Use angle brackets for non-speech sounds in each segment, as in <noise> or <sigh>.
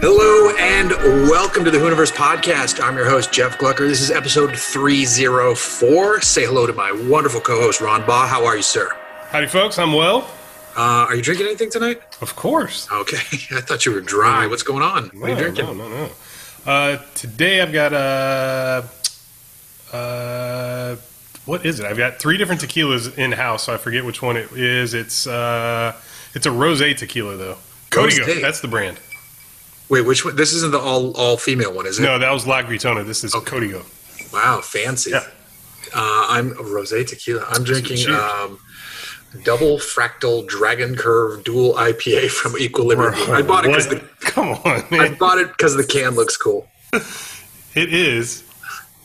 Hello and welcome to the Hooniverse podcast. I'm your host, Jeff Glucker. This is episode 304. Say hello to my wonderful co host, Ron Baugh. How are you, sir? Howdy, folks. I'm well. Uh, are you drinking anything tonight? Of course. Okay. <laughs> I thought you were dry. What's going on? What are you drinking? No, no, no. Uh, today I've got a. uh, what is it? I've got three different tequilas in house, so I forget which one it is. It's uh, it's a rosé tequila though. Código, that's the brand. Wait, which one? This isn't the all all female one, is it? No, that was La Gritona. This is Código. Wow, fancy. Yeah. Uh, I'm a rosé tequila. I'm drinking um, double fractal dragon curve dual IPA from Equilibrium. I bought it because the <laughs> Come on, Man. I bought it because the can looks cool. <laughs> It is.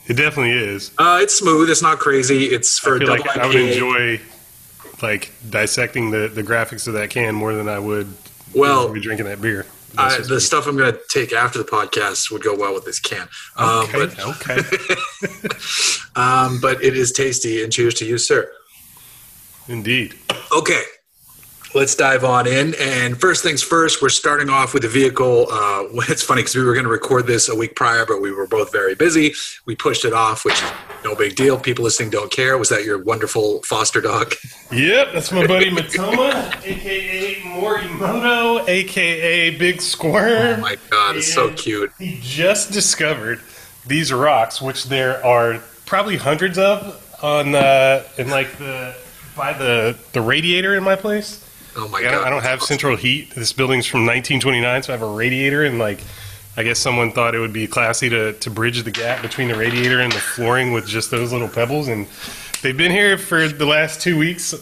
It definitely is. Uh, it's smooth. It's not crazy. It's for I a feel double like I would enjoy like dissecting the, the graphics of that can more than I would Well, be drinking that beer. Uh, just the stuff I'm going to take after the podcast would go well with this can. Um, Okay, but, okay. <laughs> um, but it is tasty, and cheers to you, sir. Indeed. Okay, let's dive on in. And first things first, we're starting off with a vehicle. Uh, <laughs> it's funny because we were going to record this a week prior, but we were both very busy. We pushed it off, which is no big deal. People listening don't care. Was that your wonderful foster dog? <laughs> Yep, that's my buddy Matoma, aka Morimoto, aka Big Squirm. Oh my god, it's so cute. He just discovered these rocks, which there are probably hundreds of on uh, in like the by the the radiator in my place. Oh my I god, I don't have central heat. This building's from 1929, so I have a radiator, and like, I guess someone thought it would be classy to to bridge the gap between the radiator and the flooring with just those little pebbles. And they've been here for the last two weeks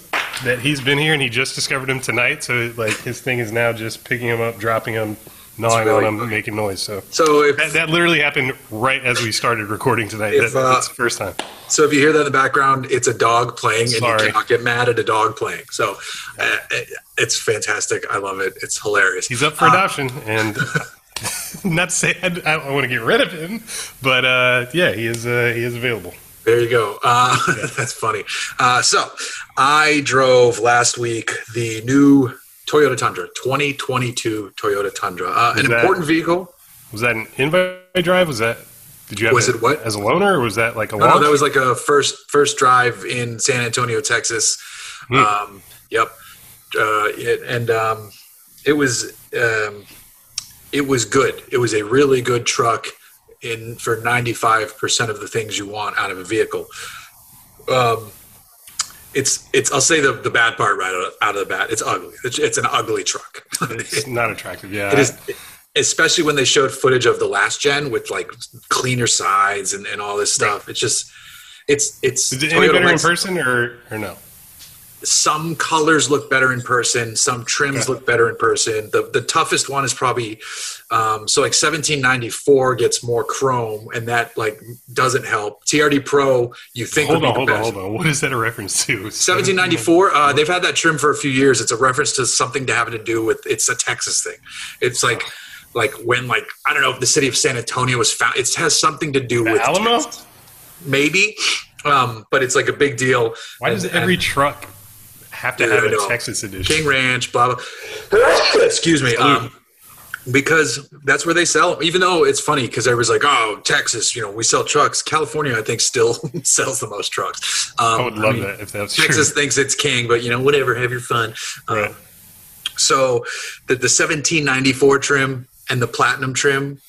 that he's been here, and he just discovered them tonight. So like, his thing is now just picking them up, dropping them, gnawing really on them, funny. making noise. So. So if That, that literally happened right as we started recording tonight. If, That- uh, that's the first time. So if you hear that in the background, it's a dog playing, and you cannot get mad at a dog playing. So uh, it's fantastic. I love it. It's hilarious. He's up for adoption, and <laughs> not to say I, I want to get rid of him, but uh, yeah, he is uh, he is available. There you go. Uh, <laughs> that's funny. Uh, so I drove last week the new Toyota Tundra, 2022 Toyota Tundra, uh, an that- important vehicle. Was that an invite drive? Was that did you have Was it what? as a loaner, or was that like a No, no, that was like a first first drive in San Antonio, Texas. Hmm. Um, yep, uh, it, and um, it was um, it was good. It was a really good truck in for ninety five percent of the things you want out of a vehicle. Um, it's it's I'll say the, the bad part right out of, out of the bat. It's ugly. It's, it's an ugly truck. it's not attractive. Yeah, It is, especially when they showed footage of the last gen with like cleaner sides and, and all this stuff. It's just, it's it's. Is it any better in person or or no? Some colors look better in person. Some trims Okay. look better in person. The the toughest one is probably, um, so like 1794 gets more chrome, and that like doesn't help. TRD Pro, you think Hold would on, be hold the on, hold on. What is that a reference to? 1794 uh, they've had that trim for a few years it's a reference to something to having to do with it's a texas thing it's like like when like i don't know if the city of san antonio was found it has something to do The with Alamo? Texas. maybe um, but it's like a big deal Why does And- every and truck have to have a. Texas edition? king ranch blah <laughs> blah excuse me um, because that's where they sell them. Even though it's funny because everybody's like, "Oh, Texas, you know, we sell trucks." California, I think, still <laughs> sells the most trucks. Um, I would love mean, that if that's Texas true. thinks it's king, but you know, whatever, have your fun. Um, Right. so the, the 1794 trim and the platinum trim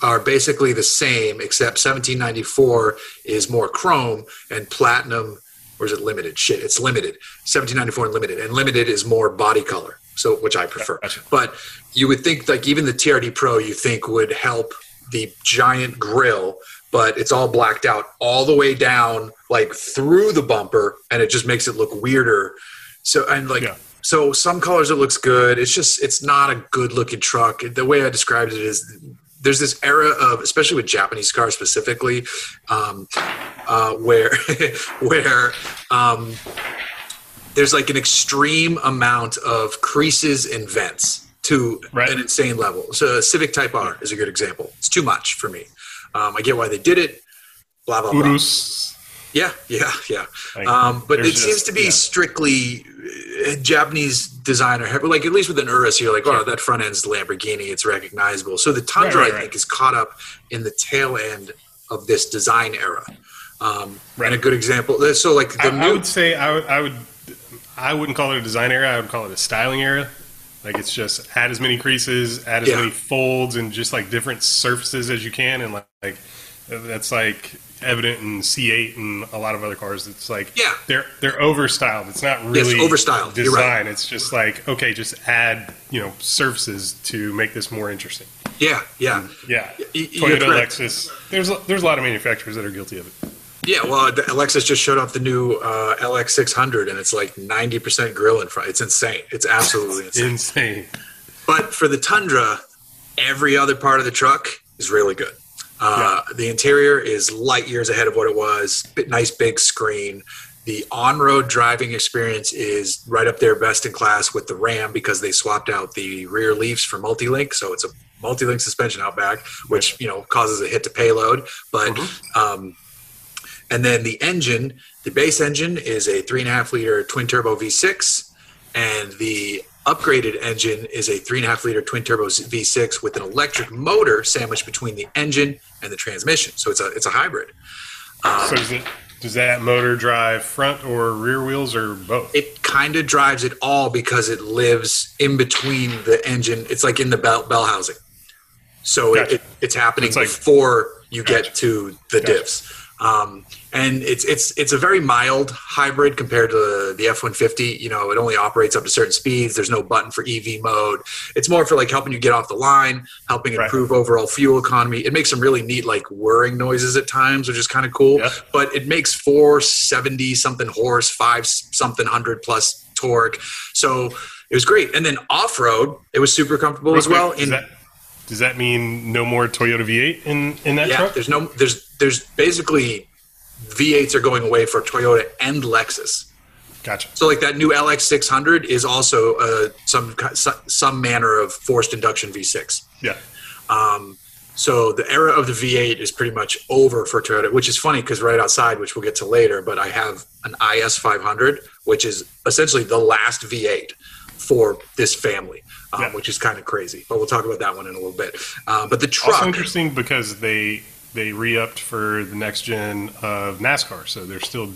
are basically the same, except 1794 is more chrome and platinum, or is it limited? Shit, it's limited. 1794 and limited, and limited is more body color. So, which I prefer. But you would think, like even the TRD Pro, you think would help the giant grill, but it's all blacked out all the way down, like through the bumper, and it just makes it look weirder. So, and like Yeah. so some colors it looks good. It's just it's not a good looking truck. The way I described it is there's this era of especially with Japanese cars specifically, um, uh, where <laughs> where um, there's like an extreme amount of creases and vents to Right. an insane level. So Civic Type R is a good example. It's too much for me. Um, I get why they did it. Blah blah blah. Yeah, yeah, yeah. Like, Um, but it there's seems to be yeah. strictly uh, Japanese designer, like at least with an Urus, you're like, oh, that front end's Lamborghini, it's recognizable. So the Tundra, Right, right, I think, right. is caught up in the tail end of this design era. Um, Right. And a good example, so like the I, I new, would say I would, I would I wouldn't call it a design era. I would call it a styling era. Like it's just add as many creases, add as Yeah. many folds, and just like different surfaces as you can, and like, like that's like evident in C8 and a lot of other cars. It's like Yeah. they're they're overstyled. It's not really yes, overstyled. You're design. right. It's just like okay, just add you know surfaces to make this more interesting. yeah, yeah. Yeah, Y- Toyota. Lexus. There's there's a lot of manufacturers that are guilty of it. Yeah, well, the- Lexus just showed off the new uh, LX600, and it's like 90% grill in front. It's insane. It's absolutely <laughs> insane. Insane. But for the Tundra, every other part of the truck is really good. Uh, The interior is light years ahead of what it was. Nice big screen. The on-road driving experience is right up there, best in class with the Ram because they swapped out the rear leaves for multi-link, so it's a multi-link suspension out back, which you know causes a hit to payload. But um, and then the engine, the base engine is a three and a half liter twin turbo V6, and the upgraded engine is a three and a half liter twin turbo V6 with an electric motor sandwiched between the engine and the transmission. So it's a it's a hybrid. Um, so does it does that motor drive front or rear wheels or both? It kind of drives it all because it lives in between the engine. It's like in the bell, bell housing. So Gotcha. it, it, it's happening It's like- before you get to the Gotcha. diffs. Um, and it's it's it's a very mild hybrid compared to the F one fifty. You know, it only operates up to certain speeds. There's no button for EV mode. It's more for like helping you get off the line, helping Right. improve overall fuel economy. It makes some really neat like whirring noises at times, which is kind of cool. But it makes four seventy something horse, five something hundred plus torque. So it was great. And then off road, it was super comfortable Real as well. quick, does In that does that mean no more Toyota V8 in in that yeah, truck? there's no there's there's basically V8s are going away for Toyota and Lexus. Gotcha. So like that new LX600 is also uh, some some manner of forced induction V6. Yeah. Um, so the era of the V8 is pretty much over for Toyota, which is funny because right outside, which we'll get to later, but I have an IS 500, which is essentially the last V8 for this family, um, Yeah. which is kind of crazy. But we'll talk about that one in a little bit. Um, but the truck Also interesting because they they re-upped for the next gen of NASCAR, so they're still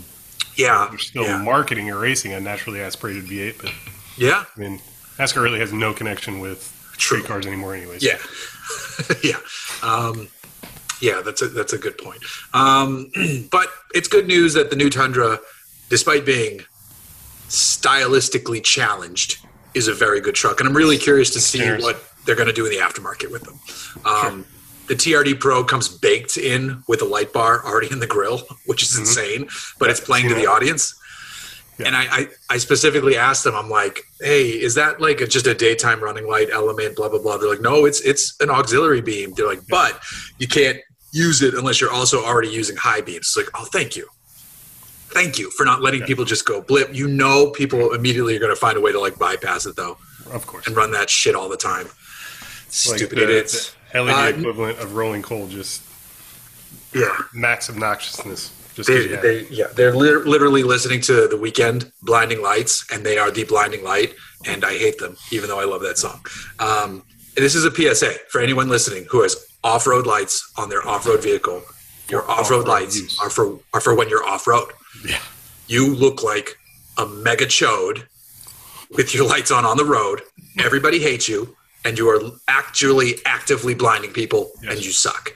yeah, they're still yeah, marketing or racing a naturally aspirated V8. But yeah, I mean, NASCAR really has no connection with True. street cars anymore, anyways. Yeah, <laughs> yeah, um, yeah. That's a that's a good point. Um, <clears throat> but it's good news that the new Tundra, despite being stylistically challenged, is a very good truck, and I'm really curious to see what they're going to do in the aftermarket with them. Um, The TRD Pro comes baked in with a light bar already in the grill, which is insane, but it's playing to the audience. Yeah. And I, I, I specifically asked them, I'm like, hey, is that like a, just a daytime running light element, blah, blah, blah. They're like, no, it's it's an auxiliary beam. They're like, but you can't use it unless you're also already using high beams. It's like, oh, thank you. Thank you for not letting people just go blip. You know people immediately are going to find a way to like bypass it though of course. and run that shit all the time. Like Stupid the- idiots. the LED Uh, equivalent of rolling coal, just Yeah. max obnoxiousness. Just They, they, yeah, they're lit- literally listening to the Weeknd blinding lights, and they are the blinding light, and I hate them, even though I love that song. Um, and this is a PSA for anyone listening who has off-road lights on their off-road vehicle. Your off-road off-road lights use. are for are for when you're off-road. Yeah. You look like a mega chode with your lights on on the road. Everybody hates you, and you are actually actively blinding people, Yes. and you suck.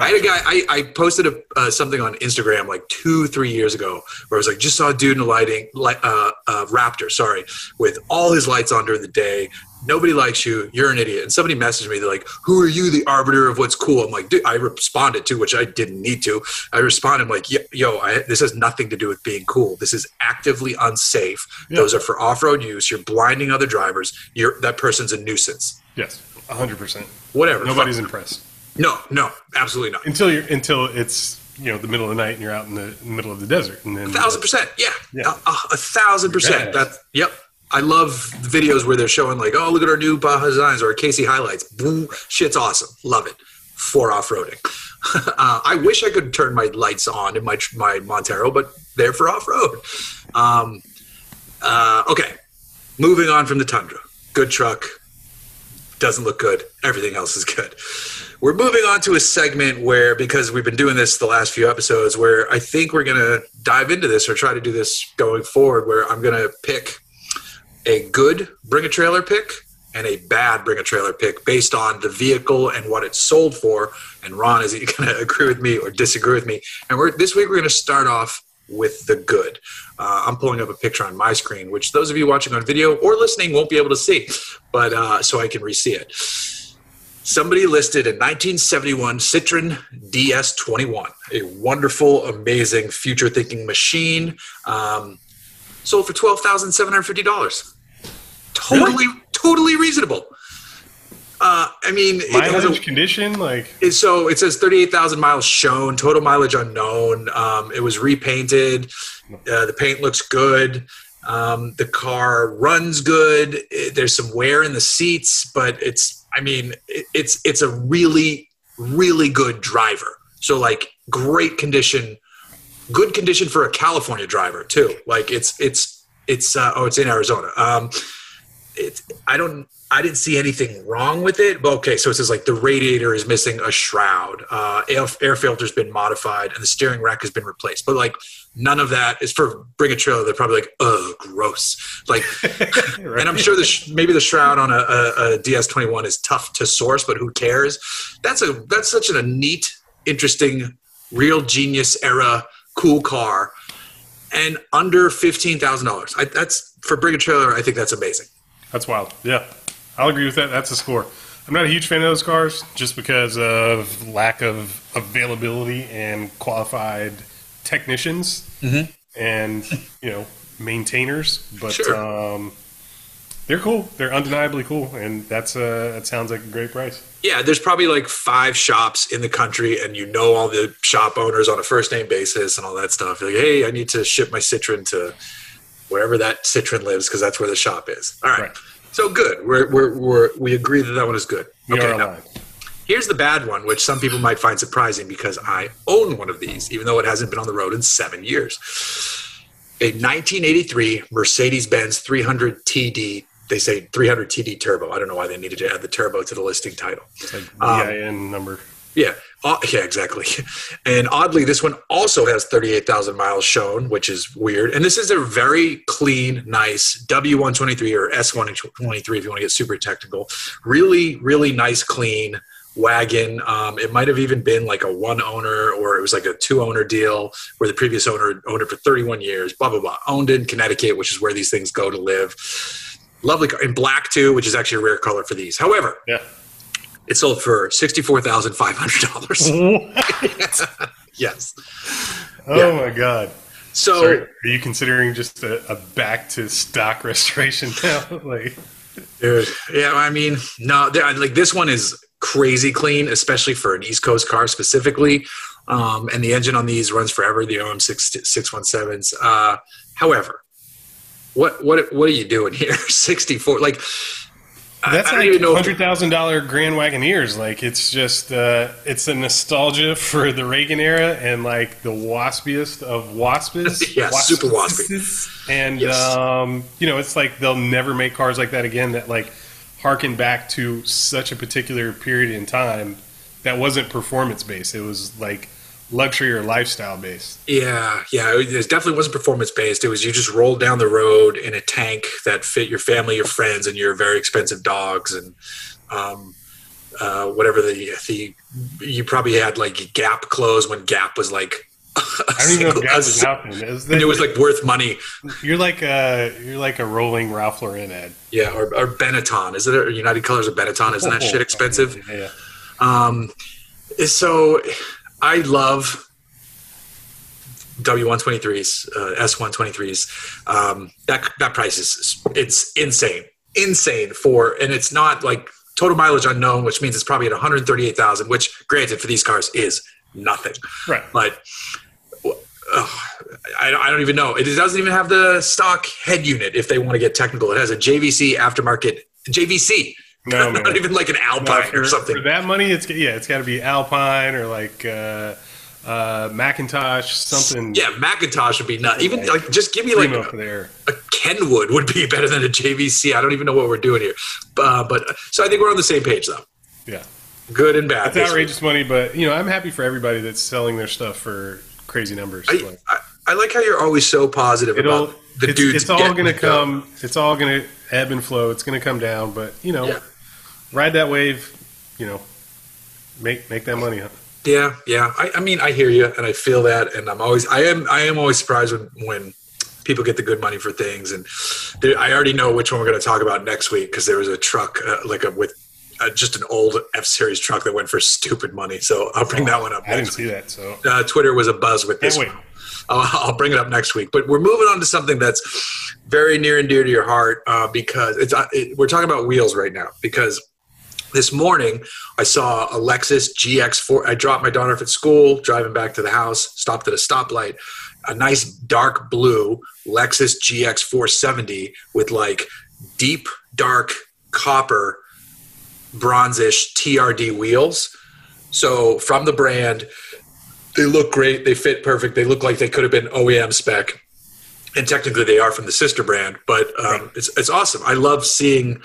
I had a guy. I, I posted a, uh, something on Instagram like two, three years ago, where I was like, just saw a dude in a lighting, light, uh, uh, Raptor, sorry, with all his lights on during the day. Nobody likes you. You're an idiot. And somebody messaged me. They're like, "Who are you, the arbiter of what's cool?" I'm like, dude. I responded to, which I didn't need to. I responded I'm like, "Yo, I, this has nothing to do with being cool. This is actively unsafe. Yeah. Those are for off-road use. You're blinding other drivers. You're that person's a nuisance. Yes, hundred percent. Whatever. Nobody's Fuck. impressed no, no, absolutely not. until you're until it's you know the middle of the night and you're out in the middle of the desert, and then thousand percent yeah, Yeah. A, a, a thousand percent badass. that yep i love videos where they're showing like oh look at our new baja designs or our KC HiLiTES boom shit's awesome love it for off-roading <laughs> uh, I wish I could turn my lights on in my my Montero, but they're for off road. Um, uh, okay, moving on from the Tundra. Good truck. Doesn't look good. Everything else is good. We're moving on to a segment where, because we've been doing this the last few episodes, where I think we're going to dive into this or try to do this going forward, where I'm going to pick a good bring a trailer pick and a bad bring a trailer pick based on the vehicle and what it's sold for. And Ron, is he going to agree with me or disagree with me? And we're this week we're going to start off with the good. Uh, I'm pulling up a picture on my screen, which those of you watching on video or listening won't be able to see, but uh, so I can re-see it. Somebody listed a 1971 Citroen DS21, a wonderful, amazing, future-thinking machine, um, sold for twelve thousand seven hundred fifty dollars. Totally, totally reasonable. Uh, I mean, it has a- Mileage condition, like it- so it says 38,000 miles shown, total mileage unknown. Um, it was repainted. Uh, the paint looks good. Um, the car runs good. It- there's some wear in the seats, but it's, I mean, it, it's, it's a really, really good driver. So like great condition, good condition for a California driver too. Like it's, it's, it's, uh, oh, it's in Arizona. Um, it, I don't, I didn't see anything wrong with it. But okay, so it says like the radiator is missing a shroud, uh, air, air filter's been modified, and the steering rack has been replaced. But like none of that is for bring a trailer. They're probably like, oh, gross. Like, <laughs> <laughs> and I'm sure the sh- maybe the shroud on a, a, a DS21 is tough to source, but who cares? That's a that's such a neat, interesting, real genius era cool car, and under fifteen thousand dollars. That's for bring a trailer. I think that's amazing. That's wild. Yeah, I'll agree with that. That's a score. I'm not a huge fan of those cars just because of lack of availability and qualified technicians and you know maintainers. But Sure. um, they're cool. They're undeniably cool, and that's uh, that sounds like a great price. Yeah, there's probably like five shops in the country, and you know all the shop owners on a first name basis and all that stuff. You're like, hey, I need to ship my Citroen to wherever that Citroen lives because that's where the shop is. All right. Right. So good. We're, we're, we're, we agree that that one is good. Okay, now, here's the bad one, which some people might find surprising because I own one of these, even though it hasn't been on the road in seven years. A 1983 Mercedes Benz 300 TD. They say 300 TD turbo. I don't know why they needed to add the turbo to the listing title. It's like Um, VIN number. Yeah, uh, yeah, exactly. <laughs> And oddly, this one also has 38,000 miles shown, which is weird. And this is a very clean, nice W123 or S123 if you want to get super technical. Really, really nice, clean wagon. Um, it might have even been like a one owner or it was like a two owner deal where the previous owner owned it for 31 years, blah, blah, blah. Owned in Connecticut, which is where these things go to live. Lovely car. In black, too, which is actually a rare color for these. However, Yeah. It sold for $64,500. yes. Oh Yeah. my god. So Sorry, are you considering just a, a back to stock <laughs> restoration now? like, Dude, yeah, I mean, no, like this one is crazy clean, especially for an East Coast car specifically. Um, and the engine on these runs forever. The OM six six one sevens. Uh, however, what what what are you doing here? <laughs> Sixty four. Like That's I, don't like hundred thousand dollar Grand Wagoneers. Like it's just uh, it's a nostalgia <laughs> for the Reagan era and like the waspiest of waspes. <laughs> Yeah, super waspy. <laughs> And Yes. um, you know, it's like they'll never make cars like that again. That like harken back to such a particular period in time that wasn't performance based. It was like luxury or lifestyle based. Yeah, yeah, it definitely wasn't performance based. It was you just rolled down the road in a tank that fit your family, your friends, and your very expensive dogs, and um, uh, whatever the the you probably had like Gap clothes when Gap was like. <laughs> I don't even know if Gap was out then. It was, and it was like worth money. you're like a you're like a rolling Ralph Lauren ad. Yeah, or, or Benetton. Is it or United Colors of Benetton? Isn't that shit <laughs> expensive? Yeah. Um, so I love W123s, uh, S123s. Um, that that price is it's insane, insane for, and it's not like total mileage unknown, which means it's probably at 138,000. Which, granted, for these cars is nothing. Right. But uh, I, I don't even know. It doesn't even have the stock head unit. If they want to get technical, it has a JVC aftermarket JVC <laughs> No, man. not even like an No, Alpine for, or something. for that money, it's yeah, it's got to be Alpine or like uh, uh, McIntosh, something. Yeah, McIntosh would be not even like just give me like there. a Kenwood would be <laughs> better than a JVC. I don't even know what we're doing here, uh, but so I think we're on the same page though. Yeah, Good and bad. it's outrageous money, but you know, I'm happy for everybody that's selling their stuff for crazy numbers. I, Like, I, I like how you're always so positive about the it's, dudes. it's all going to come. It's all going to ebb and flow. It's going to come down, but you know, Yeah. Ride that wave. You know, make make that money. Huh? Yeah, yeah. I, I mean, I hear you, and I feel that, and I'm always, I am, I am always surprised when when people get the good money for things, and there, I already know which one we're going to talk about next week because there was a truck uh, like a with. Uh, just an old F Series truck that went for stupid money, so I'll bring that one up. I didn't see that, so uh, Twitter was a buzz with this. Can't one. I'll, I'll bring it up next week. But we're moving on to something that's very near and dear to your heart uh, because it's uh, it, we're talking about wheels right now. Because this morning I saw a Lexus GX4. I dropped my daughter off at school, driving back to the house, stopped at a stoplight. A nice dark blue Lexus GX 470 with like deep dark copper bronzish TRD wheels. So from the brand, they look great. They fit perfect. They look like they could have been OEM spec, and technically they are from the sister brand. But um, it's it's awesome. I love seeing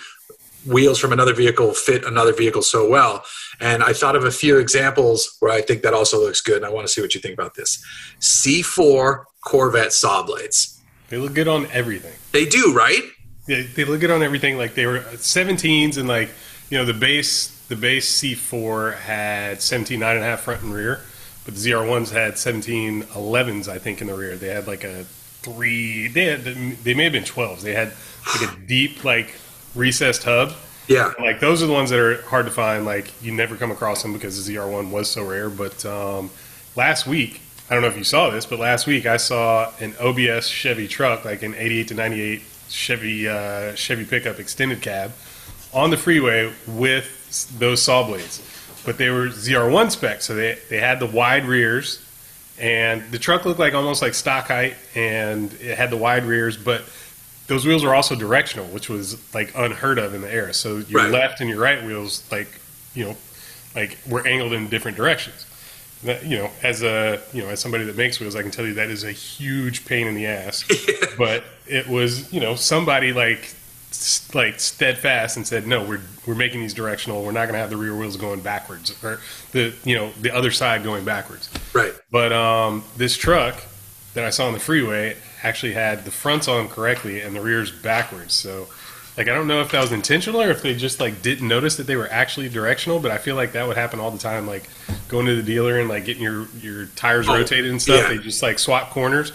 wheels from another vehicle fit another vehicle so well. And I thought of a few examples where I think that also looks good. And I want to see what you think about this. C4 Corvette saw blades. they look good on everything. They do, right? Yeah, they look good on everything. Like they were 17s, and like you know the base the base C4 had 17 nine and a half front and rear, but the ZR1s had 17 11s I think in the rear. They had like a three. They had they may have been 12s. They had like a deep like recessed hub. Yeah. Like those are the ones that are hard to find. Like you never come across them because the ZR1 was so rare. But um, last week, I don't know if you saw this, but last week I saw an OBS Chevy truck, like an 88 to 98 Chevy uh, Chevy pickup extended cab, on the freeway with those saw blades. But they were ZR1 spec, so they they had the wide rears, and the truck looked like almost like stock height, and it had the wide rears, but those wheels were also directional, which was like unheard of in the era. So your Right. left and your right wheels, like you know, like were angled in different directions. That, you know, as a you know, as somebody that makes wheels, I can tell you that is a huge pain in the ass. <laughs> but it was you know somebody like like steadfast and said, no, we're we're making these directional. We're not going to have the rear wheels going backwards or the you know the other side going backwards. Right. But um, this truck that I saw on the freeway actually had the fronts on correctly and the rears backwards. So, like, I don't know if that was intentional or if they just like didn't notice that they were actually directional. But I feel like that would happen all the time. Like going to the dealer and like getting your your tires Oh, rotated and stuff. yeah. They just like swap corners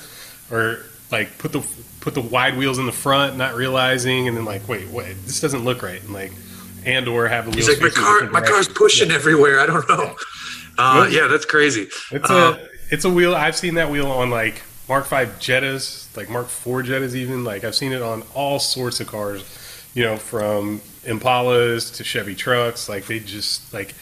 or like put the put the wide wheels in the front, not realizing, and then like, wait, wait, this doesn't look right, and like, and or have the wheels. He's like, my car, my car's directions." pushing everywhere. I don't know. Uh, yeah, that's crazy. It's Uh, a it's a wheel. I've seen that wheel on like Mark Five Jettas, like Mark Four Jettas, even. Like I've seen it on all sorts of cars. You know, from Impalas to Chevy trucks. Like they just like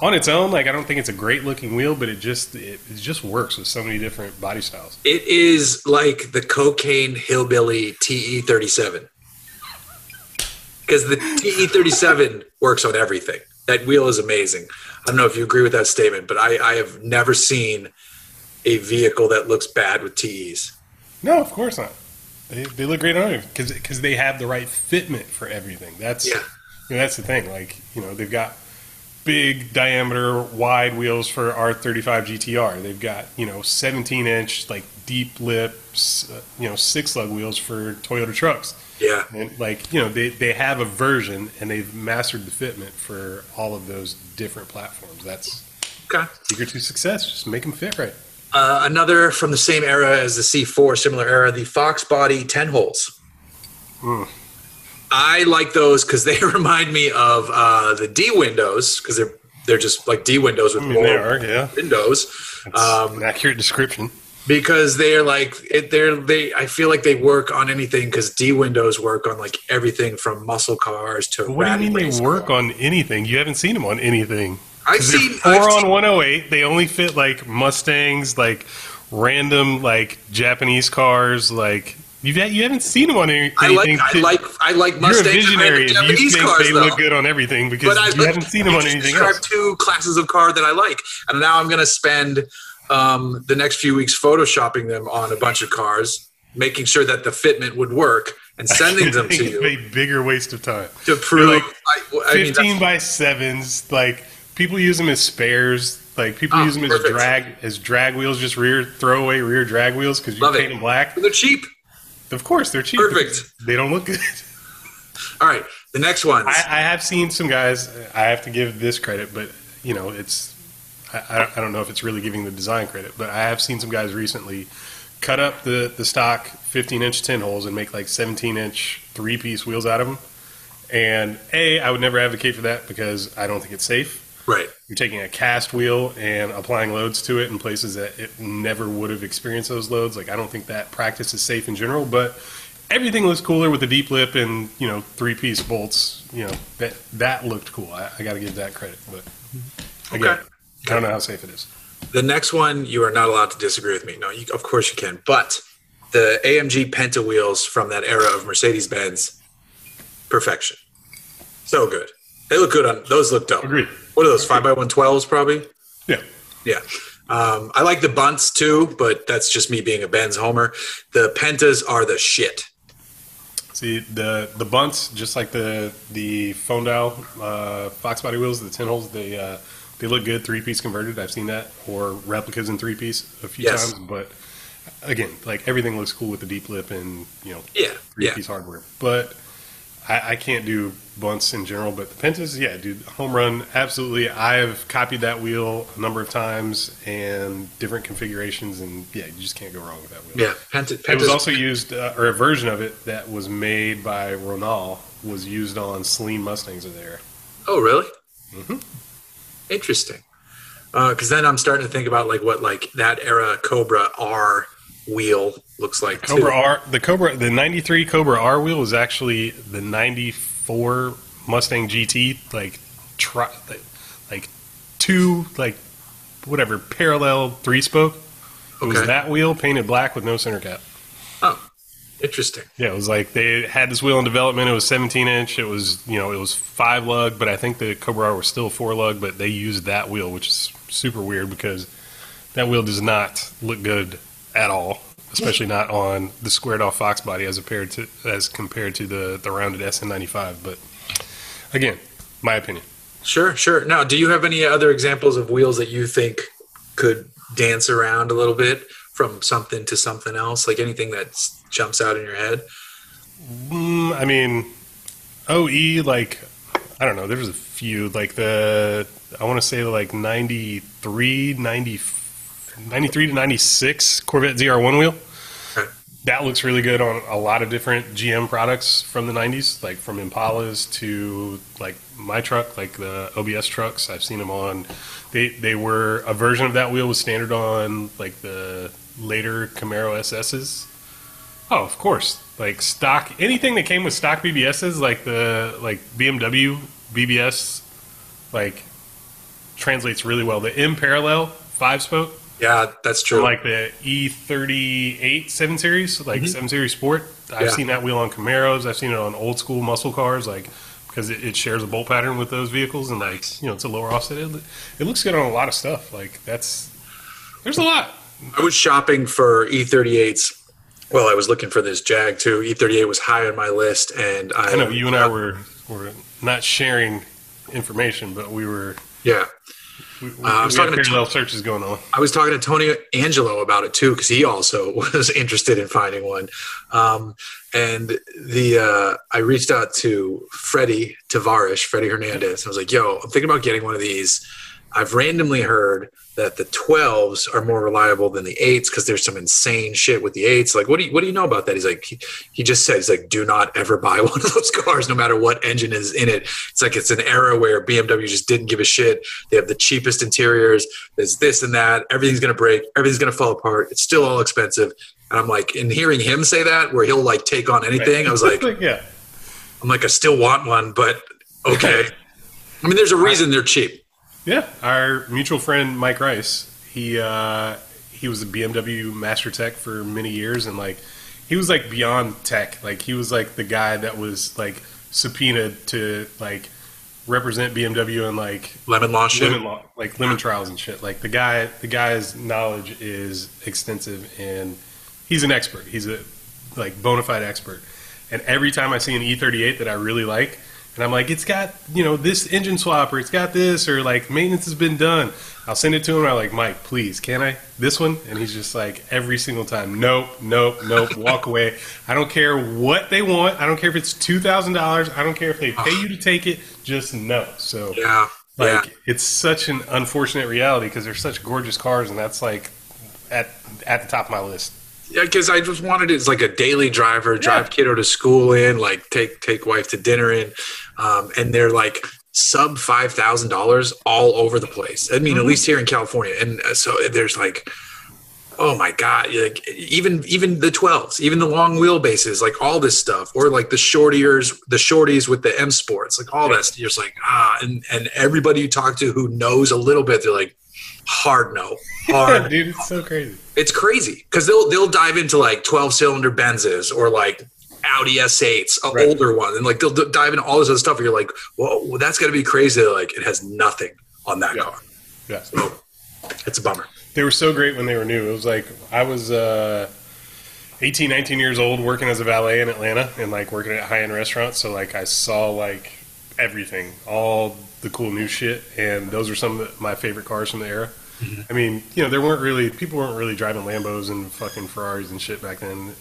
on its own. Like I don't think it's a great looking wheel, but it just it, it just works with so many different body styles. It is like the cocaine hillbilly TE thirty seven. Because the TE thirty seven works on everything. That wheel is amazing. I don't know if you agree with that statement, but I, I have never seen a vehicle that looks bad with TEs. No, of course not. They, they look great on it because they have the right fitment for everything. That's Yeah. you know, that's the thing. Like you know, they've got big diameter, wide wheels for R35 GTR. They've got you know 17 inch like deep lips, uh, you know six lug wheels for Toyota trucks. Yeah. And like you know, they they have a version and they've mastered the fitment for all of those different platforms. That's Okay. secret to success. Just make them fit right. Uh, another from the same era as the C4, similar era, the Fox Body 10 holes. Mm. I like those because they <laughs> remind me of uh, the D windows because they're they're just like D windows with I mean, more they are, yeah. windows. Um, an accurate description. because they're like it, they're they I feel like they work on anything because D windows work on like everything from muscle cars to What do you mean they work cars. on anything? You haven't seen them on anything. I've seen four I've on seen- 108. They only fit like Mustangs, like random like Japanese cars. Like You've, you haven't seen one. on any, I like. I like I like You're a Mustangs and visionary if you Japanese think cars they though. look good on everything because But I you haven't seen them on anything described else. two classes of car that I like, and now I'm going to spend um, the next few weeks photoshopping them on a bunch of cars, making sure that the fitment would work, and <laughs> sending them to It's you a bigger waste of time. to prove. like I, I 15 that's, by sevens, like people use them as spares. Like people Ah, use them as drag as drag wheels, just rear throwaway rear drag wheels because you Love it. paint them black. they're cheap. Of course, they're cheap. Perfect. They don't look good. <laughs> All right, the next one. I, I have seen some guys. I have to give this credit, but you know, it's I, I- don't know if it's really giving the design credit, but I have seen some guys recently cut up the the stock 15 inch tin holes and make like 17 inch three piece wheels out of them. And a, I would never advocate for that because I don't think it's safe. Right. You're taking a cast wheel and applying loads to it in places that it never would have experienced those loads. Like I don't think that practice is safe in general, but everything looks cooler with the deep lip and you know three piece bolts. You know that that looked cool. I, I got to give that credit, but again, Okay. I don't know how safe it is. The next one, you are not allowed to disagree with me. No, you, of course you can. But the AMG Penta wheels from that era of Mercedes Benz, perfection. So good. They look good on those. Look dope. Agreed. What are those? Five by one twelves, probably. Yeah. Yeah. Um, I like the Bundts too, but that's just me being a Benz homer. The Pentas are the shit. See the the Bundts, just like the the phone dial uh, Fox body wheels, the ten holes, they uh, they look good three piece converted. I've seen that or replicas in three piece a few Yes. times, but again, like everything looks cool with the deep lip and you know Yeah. three Yeah. piece hardware. But I, I can't do Bundts in general. But the Pentas, yeah, dude, home run, absolutely. I've copied that wheel a number of times and different configurations, and yeah, you just can't go wrong with that wheel. Yeah. Penta, It was also used, uh, or a version of it that was made by Ronal was used on Saleen Mustangs of there. oh, really? Mhm. Interesting. Because then I'm starting to think about like what like that era Cobra R wheel looks like. too. Cobra R, the Cobra, the '93 Cobra R wheel was actually the '94 Mustang GT, like, tri, like two, like whatever parallel three spoke. It was that wheel painted black with no center cap. Oh, interesting. Yeah, it was like they had this wheel in development. It was 17 inch. It was you know it was five lug, but I think the Cobra R was still four lug. But they used that wheel, which is super weird because that wheel does not look good at all, especially not on the squared off Fox body as compared to as compared to the the rounded SN95. But again, my opinion. Sure, sure. Now, do you have any other examples of wheels that you think could dance around a little bit from something to something else? Like anything that jumps out in your head? Mm, I mean, OE like I don't know. There was a few like the I want to say like 93, 90, 93 to ninety six Corvette ZR1 wheel. That looks really good on a lot of different GM products from the nineties, like from Impalas to like my truck, like the OBS trucks. I've seen them on. They they were a version of that wheel was standard on like the later Camaro SSs. Oh, of course. Like stock, anything that came with stock BBSs, like the like BMW BBS, like translates really well. The M parallel five spoke, Yeah, that's true. like the E38 seven series, like Mhm. seven series Sport. I've Yeah. seen that wheel on Camaros. I've seen it on old school muscle cars, like because it, it shares a bolt pattern with those vehicles, and like you know, it's a lower offset. It, it looks good on a lot of stuff. Like that's there's a lot. I was shopping for E38s. Well, I was looking for this Jag too. E38 was high on my list, and I, I know you and I were were not sharing information, but we were. Yeah, We, we, Uh, I was talking to parallel searches going on. I was talking to Tony Angelo about it too because he also <laughs> was interested in finding one. Um, and the uh, I reached out to Freddie Tavares, Freddie Hernandez. I was like, "Yo, I'm thinking about getting one of these. I've randomly heard that the 12s are more reliable than the 8s because there's some insane shit with the 8s. Like, what do you what do you know about that?" He's like, he, he just said, "He's like, do not ever buy <laughs> one of those cars, no matter what engine is in it. It's like it's an era where BMW just didn't give a shit. They have the cheapest interiors. There's this and that. Everything's gonna break. Everything's gonna fall apart. It's still all expensive." And I'm like, in hearing him say that, where he'll like take on anything, I was like, <laughs> yeah, I'm like, I still want one, but okay. <laughs> I mean, there's a reason they're cheap. Yeah. Our mutual friend Mike Rice, he uh, he was a BMW master tech for many years, and like he was like beyond tech. Like he was like the guy that was like subpoenaed to like represent BMW and like Lemon law shit. lemon law, like lemon trials and shit. Like the guy, the guy's knowledge is extensive and he's an expert. He's a like bona fide expert. And every time I see an E38 that I really like, and I'm like, it's got you know this engine swap or it's got this or like maintenance has been done. I'll send it to him. And I'm like, Mike, please, can I this one? And he's just like, every single time, nope, nope, nope, walk away. I don't care what they want. I don't care if it's two thousand dollars. I don't care if they pay you to take it. Just no. So Yeah. like yeah. it's such an unfortunate reality because they're such gorgeous cars, and that's like at at the top of my list. Yeah, because I just wanted it as like a daily driver, drive kiddo to school in, like take take wife to dinner in, um, and they're like sub five thousand dollars all over the place. I mean, at least here in California, and uh, so there's like, oh my god, like even even the twelves, even the long wheelbases, like all this stuff, or like the shortiers, the shorties with the M Sports, like all that. stuff. You're just like ah, and and everybody you talk to who knows a little bit, they're like hard no, hard <laughs> dude, it's so crazy. it's crazy because they'll they'll dive into like 12 cylinder Benzes or like Audi S8s, an Right. older one, and like they'll d- dive into all this other stuff. And you're like, whoa, that's got to be crazy. Like, it has nothing on that Yeah. car. Yeah, So it's a bummer. they were so great when they were new. It was like I was uh, 18, 19 years old working as a valet in Atlanta and like working at high end restaurants. So like I saw like everything, all the cool new shit, and those are some of my favorite cars from the era. I mean, you know, there weren't really people weren't really driving Lambos and fucking Ferraris and shit back then,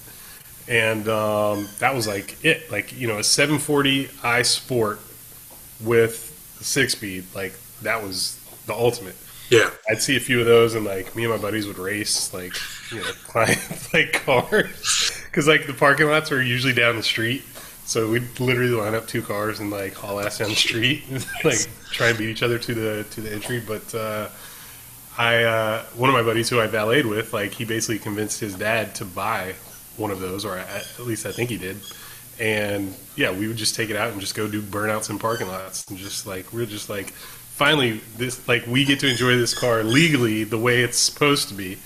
and um, that was like it. Like you know, a 740 i Sport with six speed, like that was the ultimate. Yeah, I'd see a few of those, and like me and my buddies would race, like you know, <laughs> client like cars, because like the parking lots were usually down the street, so we'd literally line up two cars and like haul ass down the street, and, <laughs> like try and beat each other to the to the entry. But uh, I, uh, one of my buddies who I valeted with, like he basically convinced his dad to buy one of those, or at at least I think he did. And yeah, we would just take it out and just go do burnouts in parking lots, and just like we're just like finally this like we get to enjoy this car legally the way it's supposed to be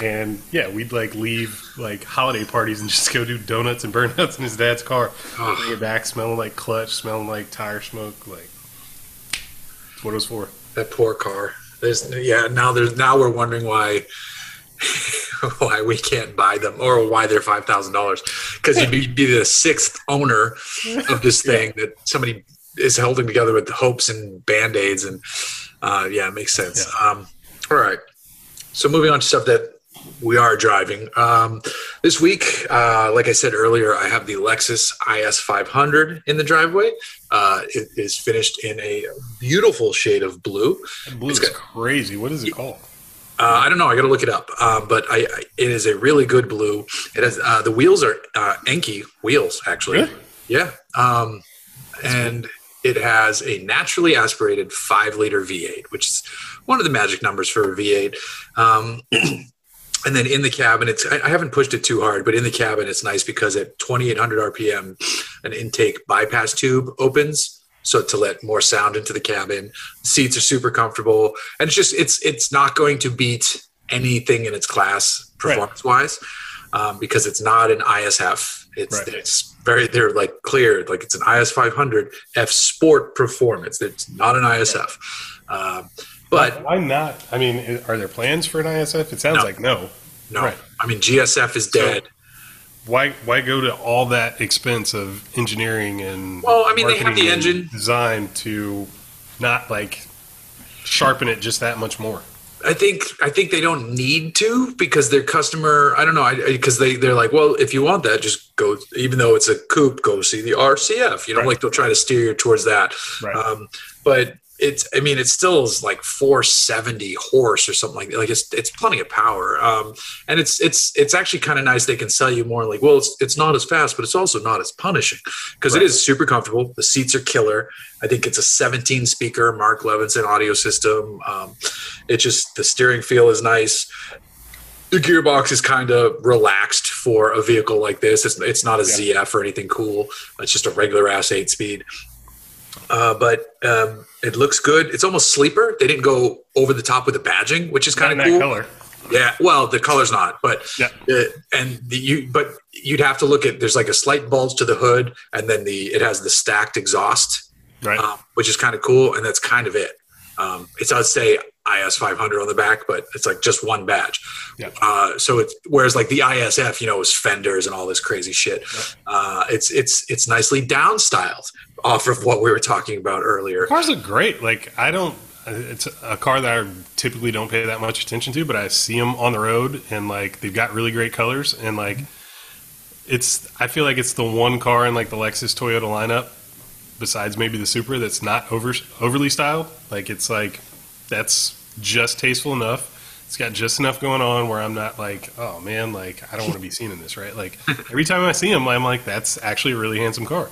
and yeah we'd like leave like holiday parties and <laughs> just go do donuts and burnouts in his dad's car bring it back smelling like clutch smelling like tire smoke like that's what it was for that poor car. There's yeah. Now there's now we're wondering why <laughs> why we can't buy them or why they're five thousand dollars because you'd be, be the sixth owner of this <laughs> thing that somebody is holding together with hopes and band aids and uh, yeah, it makes sense. Um, all right, so moving on to stuff that we are driving um, this week. Uh, like I said earlier, I have the Lexus IS 500 in the driveway. Uh, it is finished in a beautiful shade of blue. that blue It's is got- crazy what is it called Uh, I don't know. I got to look it up. Uh, but I, I, it is a really good blue. It has uh, the wheels are uh, Enkei wheels actually. Really? Yeah. Um, and it has a naturally aspirated five liter V8, which is one of the magic numbers for a V8. Um, <clears throat> and then in the cabin, it's I, I haven't pushed it too hard, but in the cabin, it's nice because at 2,800 RPM, an intake bypass tube opens. So to let more sound into the cabin, seats are super comfortable, and it's just it's it's not going to beat anything in its class Right. performance wise um, because it's not an ISF. It's Right. it's very they're like cleared like it's an IS 500 F Sport performance. It's not an ISF. Um, but why not i mean are there plans for an isf it sounds No. like no no, Right. I mean GSF is dead. Why why go to all that expense of engineering and Well, I mean, they have the engine. design to not like sharpen it just that much more I think I think they don't need to because their customer. I don't know because they they're like, well, if you want that, just go. Even though it's a coupe, go see the RCF. You know, Right. like they'll try to steer you towards that. right Um, but it's I mean, it still is like 470 horse or something like that. Like it's it's plenty of power. Um, and it's it's it's actually kind of nice. They can sell you more like, well, it's it's not as fast, but it's also not as punishing because Right. it is super comfortable. The seats are killer. I think it's a 17 speaker Mark Levinson audio system. Um, it just the steering feel is nice. The gearbox is kind of relaxed for a vehicle like this. It's, it's not a ZF or anything cool. It's just a regular ass eight speed. Uh, but um, it looks good. It's almost sleeper. They didn't go over the top with the badging, which is kind of cool. color Yeah, well, the color's not, but Yeah. the, and the you but you'd have to look at there's like a slight bulge to the hood, and then the it has the stacked exhaust, Right. um, which is kind of cool, and that's kind of it. Um, I'd say IS 500 on the back, but it's like just one badge. Yeah. Uh, so it's whereas like the ISF, you know, is fenders and all this crazy shit. Uh, it's it's it's nicely down styled off of what we were talking about earlier. Cars look great. Like I don't. It's a car that I typically don't pay that much attention to, but I see them on the road, and like they've got really great colors, and like it's. I feel like it's the one car in like the Lexus Toyota lineup, besides maybe the Supra, that's not over overly styled. Like it's like that's just tasteful enough. It's got just enough going on where I'm not like, oh man, like I don't want to be seen in this, right? Like <laughs> every time I see him, I'm like, that's actually a really handsome car.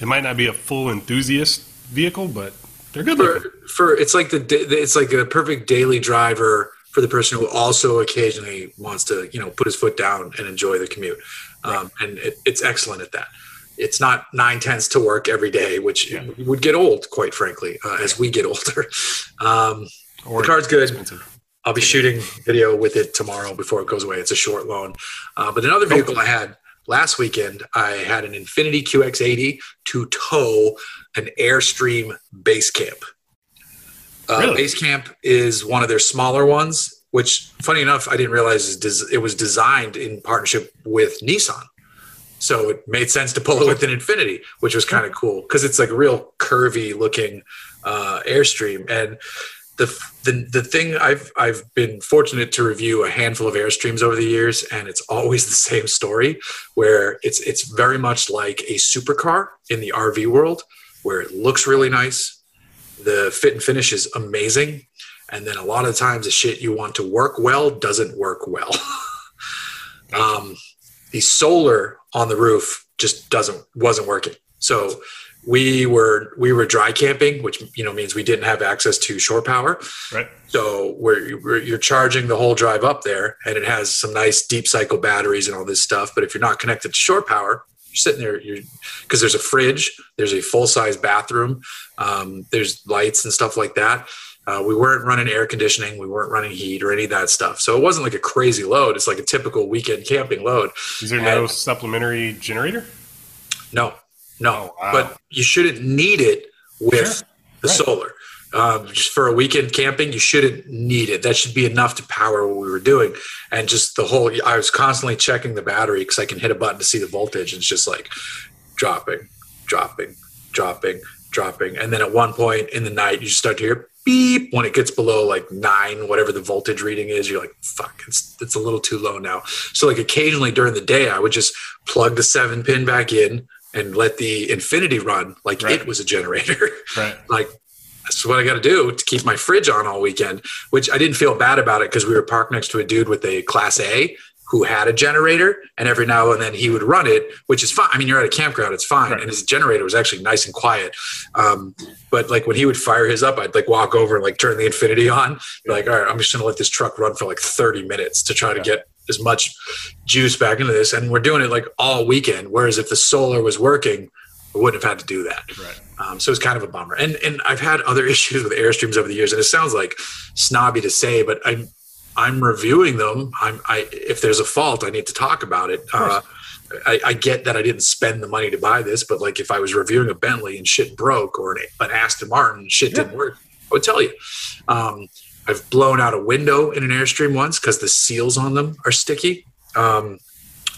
It might not be a full enthusiast vehicle, but they're good looking. for, for it's like the it's like a perfect daily driver for the person who also occasionally wants to you know put his foot down and enjoy the commute um, and it, it's excellent at that it's not nine tenths to work every day which Yeah. would get old quite frankly uh, as we get older <laughs> um, Or the car's good expensive. I'll be shooting video with it tomorrow before it goes away. It's a short loan. Uh, but another vehicle I had last weekend, I had an Infiniti QX80 to tow an Airstream Basecamp. Uh, Really? Basecamp is one of their smaller ones, which, funny enough, I didn't realize it was designed in partnership with Nissan. So it made sense to pull it with an Infiniti, which was kind of cool because it's like a real curvy looking uh, Airstream. And the, the the thing I've I've been fortunate to review a handful of Airstreams over the years, and it's always the same story, where it's it's very much like a supercar in the RV world, where it looks really nice, the fit and finish is amazing, and then a lot of times the shit you want to work well doesn't work well. <laughs> um, the solar on the roof just doesn't wasn't working. So we were we were dry camping, which you know means we didn't have access to shore power. Right. So where we're, you're charging the whole drive up there, and it has some nice deep cycle batteries and all this stuff. But if you're not connected to shore power, you're sitting there. You're because there's a fridge, there's a full size bathroom, um, there's lights and stuff like that. Uh, we weren't running air conditioning, we weren't running heat or any of that stuff. So it wasn't like a crazy load. It's like a typical weekend camping load. Is there no supplementary generator? No, no. Oh, wow. But you shouldn't need it with Sure. the Right. solar. Um, just for a weekend camping, you shouldn't need it. That should be enough to power what we were doing. And just the whole, I was constantly checking the battery because I can hit a button to see the voltage. And it's just like dropping, dropping, dropping, dropping. And then at one point in the night, you start to hear beep when it gets below like nine, whatever the voltage reading is. You're like, fuck, it's, it's a little too low now. So like occasionally during the day, I would just plug the seven pin back in and let the Infiniti run like Right. it was a generator. <laughs> Right. like that's what I got to do to keep my fridge on all weekend. Which I didn't feel bad about it because we were parked next to a dude with a Class A who had a generator, and every now and then he would run it, which is fine. I mean, you're at a campground; it's fine, Right. and his generator was actually nice and quiet. Um, but like when he would fire his up, I'd like walk over and like turn the Infiniti on. Be Like, all right, I'm just gonna let this truck run for like 30 minutes to try to get as much juice back into this, and we're doing it like all weekend. Whereas if the solar was working, we wouldn't have had to do that. Right. Um, so it's kind of a bummer. And and I've had other <laughs> issues with Airstreams over the years, and it sounds like snobby to say, but I'm I'm reviewing them. I'm I if there's a fault, I need to talk about it. Uh, I, I get that I didn't spend the money to buy this, but like if I was reviewing a Bentley and shit broke, or an, an Aston Martin and shit didn't work, I would tell you. Um, I've blown out a window in an Airstream once because the seals on them are sticky. Um,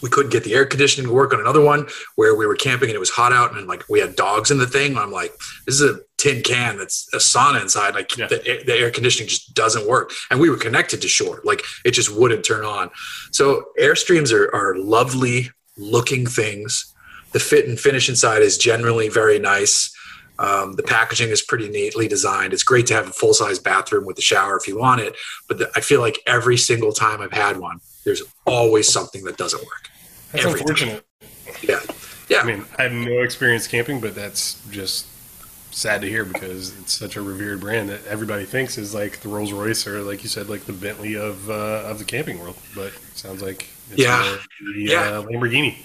we couldn't get the air conditioning to work on another one where we were camping and it was hot out and like we had dogs in the thing. I'm like, this is a tin can that's a sauna inside. Like Yeah. the, air- the air conditioning just doesn't work. And we were connected to shore, like it just wouldn't turn on. So Airstreams are, are lovely looking things. The fit and finish inside is generally very nice. Um, the packaging is pretty neatly designed. It's great to have a full size bathroom with a shower if you want it. But the, I feel like every single time I've had one, there's always something that doesn't work. That's Every time. unfortunate. Yeah. Yeah. I mean, I have no experience camping, but that's just sad to hear because it's such a revered brand that everybody thinks is like the Rolls Royce or, like you said, like the Bentley of uh, of the camping world. But it sounds like it's Yeah. the Yeah. uh, Lamborghini.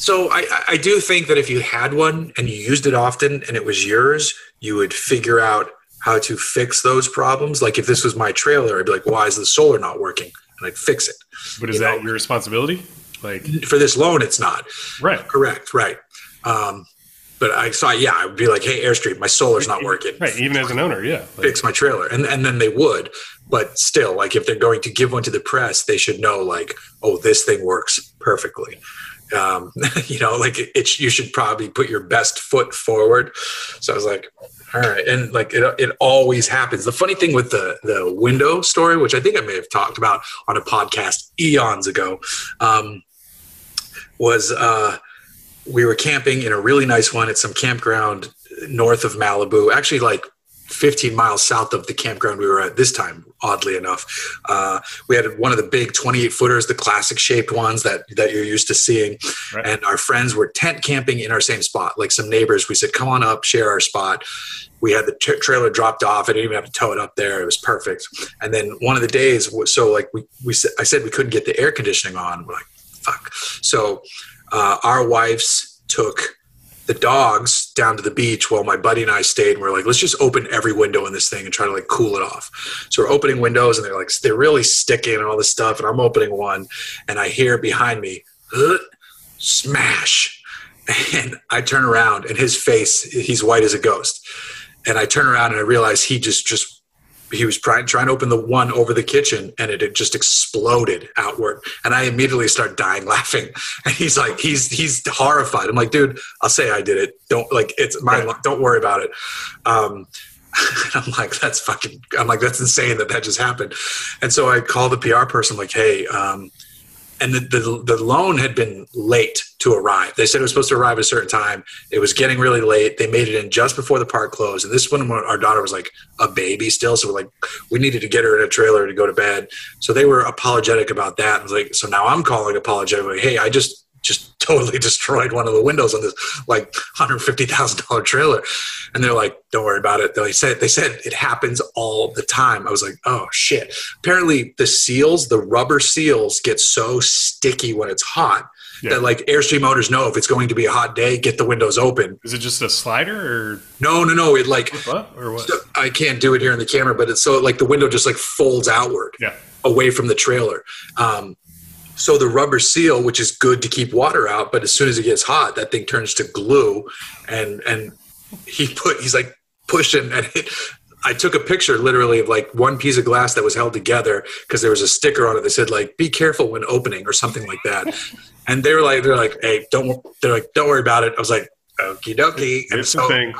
So I, I- do think that if you had one and you used it often and it was yours, you would figure out how to fix those problems. Like if this was my trailer, I'd be like, why is the solar not working? And I'd fix it. But is You that know. your responsibility? Like, For this loan, it's not. right. Correct, right. Um, but I saw, yeah, I would be like, hey, Airstream, my solar's not working. Right. Even as an owner, yeah. Like, Fix my trailer. And, and then they would. But still, like if they're going to give one to the press, they should know, like, oh, this thing works perfectly. Um, <laughs> you know, like it, it, you should probably put your best foot forward. So I was like, all right. And like it, it always happens. The funny thing with the, the window story, which I think I may have talked about on a podcast eons ago, um, was uh, we were camping in a really nice one at some campground north of Malibu, actually like 15 miles south of the campground we were at this time, oddly enough. Uh, we had one of the big 28 footers, the classic shaped ones that, that you're used to seeing. Right. And our friends were tent camping in our same spot. Like some neighbors, we said, come on up, share our spot. We had the tra- trailer dropped off. I didn't even have to tow it up there. It was perfect. And then one of the days, so like we, we said, I said we couldn't get the air conditioning on. We're like, fuck. So uh, our wives took the dogs down to the beach while my buddy and I stayed. And we're like, let's just open every window in this thing and try to like cool it off. So we're opening windows and they're like, they're really sticking and all this stuff. And I'm opening one and I hear behind me, smash. And I turn around and his face, he's white as a ghost. And I turn around and I realize he just, just, he was trying, trying to open the one over the kitchen and it had just exploded outward. And I immediately start dying <laughs> laughing. And he's like, he's, he's horrified. I'm like, dude, I'll say I did it. Don't like, it's my, Right. don't worry about it. Um, and <laughs> I'm like, that's fucking, I'm like, that's insane that that just happened. And so I call the PR person, like, hey, um, and the, the, the loan had been late to arrive. They said it was supposed to arrive at a certain time. It was getting really late. They made it in just before the park closed. And this one, our daughter was like a baby still. So we're like, we needed to get her in a trailer to go to bed. So they were apologetic about that. And like, so now I'm calling apologetic. Hey, I just, just totally <laughs> destroyed one of the windows on this like $150,000 trailer. And they're like, don't worry about it. They said, they said it happens all the time. I was like, oh shit. Apparently the seals, the rubber seals get so sticky when it's hot Yeah. that like Airstream owners know if it's going to be a hot day, get the windows open. Is it just a slider or No, no, no. It like? Or what? I can't do it here in the camera, but it's so like the window just like folds outward Yeah. away from the trailer. Um, so the rubber seal, which is good to keep water out, but as soon as it gets hot, that thing turns to glue. And and he put he's like pushing and it, I took a picture literally of like one piece of glass that was held together because there was a sticker on it that said like "Be careful when opening" or something like that. <laughs> and they were like, they're like, "Hey, don't." They're like, "Don't worry about it." I was like, "Okie dokie." And It's so thing.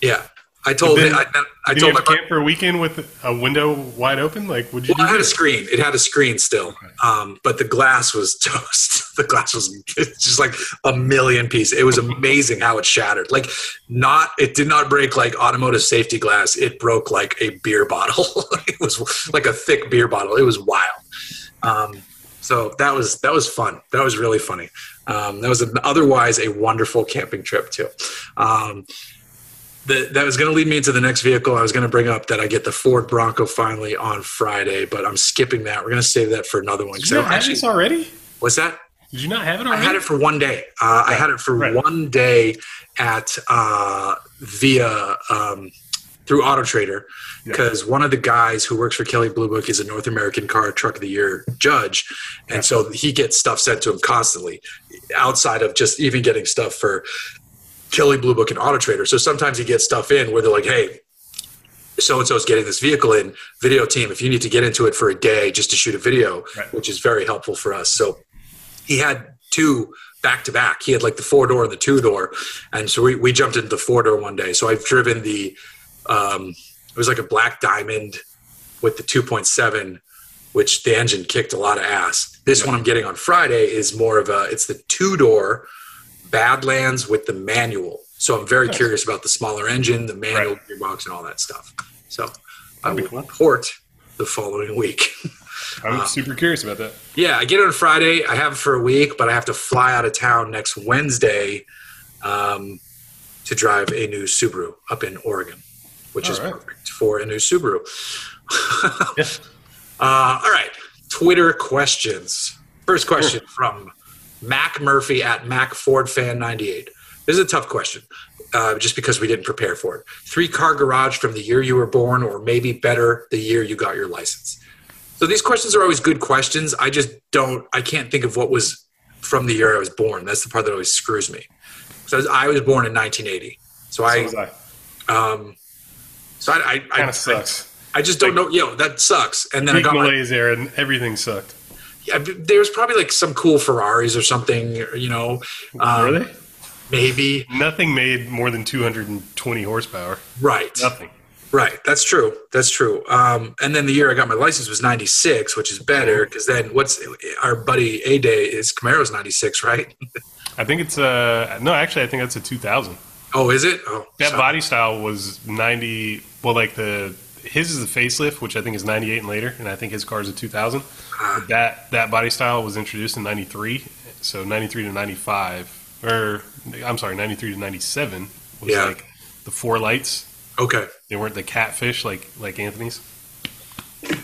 yeah, I told then-. I, I told you my camp for a weekend with a window wide open? Like, would you Well, it do had a screen. It had a screen still, um, but the glass was <laughs> toast. the glass was just like a million pieces. It was amazing how it shattered. Like not, it did not break like automotive safety glass. It broke like a beer bottle. <laughs> it was like a thick beer bottle. It was wild. Um, so that was that was fun. That was really funny. Um, that was an, otherwise a wonderful camping trip too. The, that was going to lead me into the next vehicle. I was going to bring up that I get the Ford Bronco finally on Friday, but I'm skipping that. We're going to save that for another one. Did you not don't have actually, this already? what's that? Did you not have it already? I had it for one day. Uh, I had it for Right. one day at uh, via um, through Auto Trader because one of the guys who works for Kelley Blue Book is a North American Car Truck of the Year judge, and Yeah. so he gets stuff sent to him constantly, outside of just even getting stuff for Kelley Blue Book and Auto Trader. So sometimes he gets stuff in where they're like, "Hey." So and so is getting this vehicle in video team. If you need to get into it for a day just to shoot a video, Right. which is very helpful for us. So he had two back to back. He had like the four door and the two door, and so we, we jumped into the four door one day. So I've driven the um, it was like a black diamond with the 2.7, which the engine kicked a lot of ass. This one I'm getting on Friday is more of a it's the two door Badlands with the manual. So I'm very Nice. curious about the smaller engine, the manual gearbox, and all that stuff. So I will cool. report the following week. <laughs> I'm Uh, super curious about that. Yeah, I get it on Friday. I have it for a week, but I have to fly out of town next Wednesday um, to drive a new Subaru up in Oregon, which is All right. perfect for a new Subaru. <laughs> Yeah. <laughs> uh, all right, Twitter questions. First question from Mac Murphy at Mac Ford Fan 98. This is a tough question. uh, just because we didn't prepare for it. Three car garage from the year you were born, or maybe better, the year you got your license. So these questions are always good questions. I just don't, I can't think of what was from the year I was born. That's the part that always screws me. So I was born in 1980. So So I, was I. um, so I, I, I, Kind of sucks. I just don't know. Yo, that sucks. And then I got my, and everything sucked. Yeah, but there's probably like some cool Ferraris or something, you know, um, Were they? maybe. Nothing made more than 220 horsepower. Right. Nothing. Right. That's true. That's true. Um, and then the year I got my license was 96, which is better because then what's our buddy A Day is Camaro's 96, right? <laughs> I think it's uh no, actually I think that's a 2000. Oh, is it? Oh, That so- body style was 90. Well, like the his is a facelift, which I think is 98 and later, and I think his car is a 2000. Ah. But that that body style was introduced in 93, so 93 to 95, or I'm sorry, 93 to 97 was Yeah. like the four lights. Okay. They weren't the catfish like like Anthony's.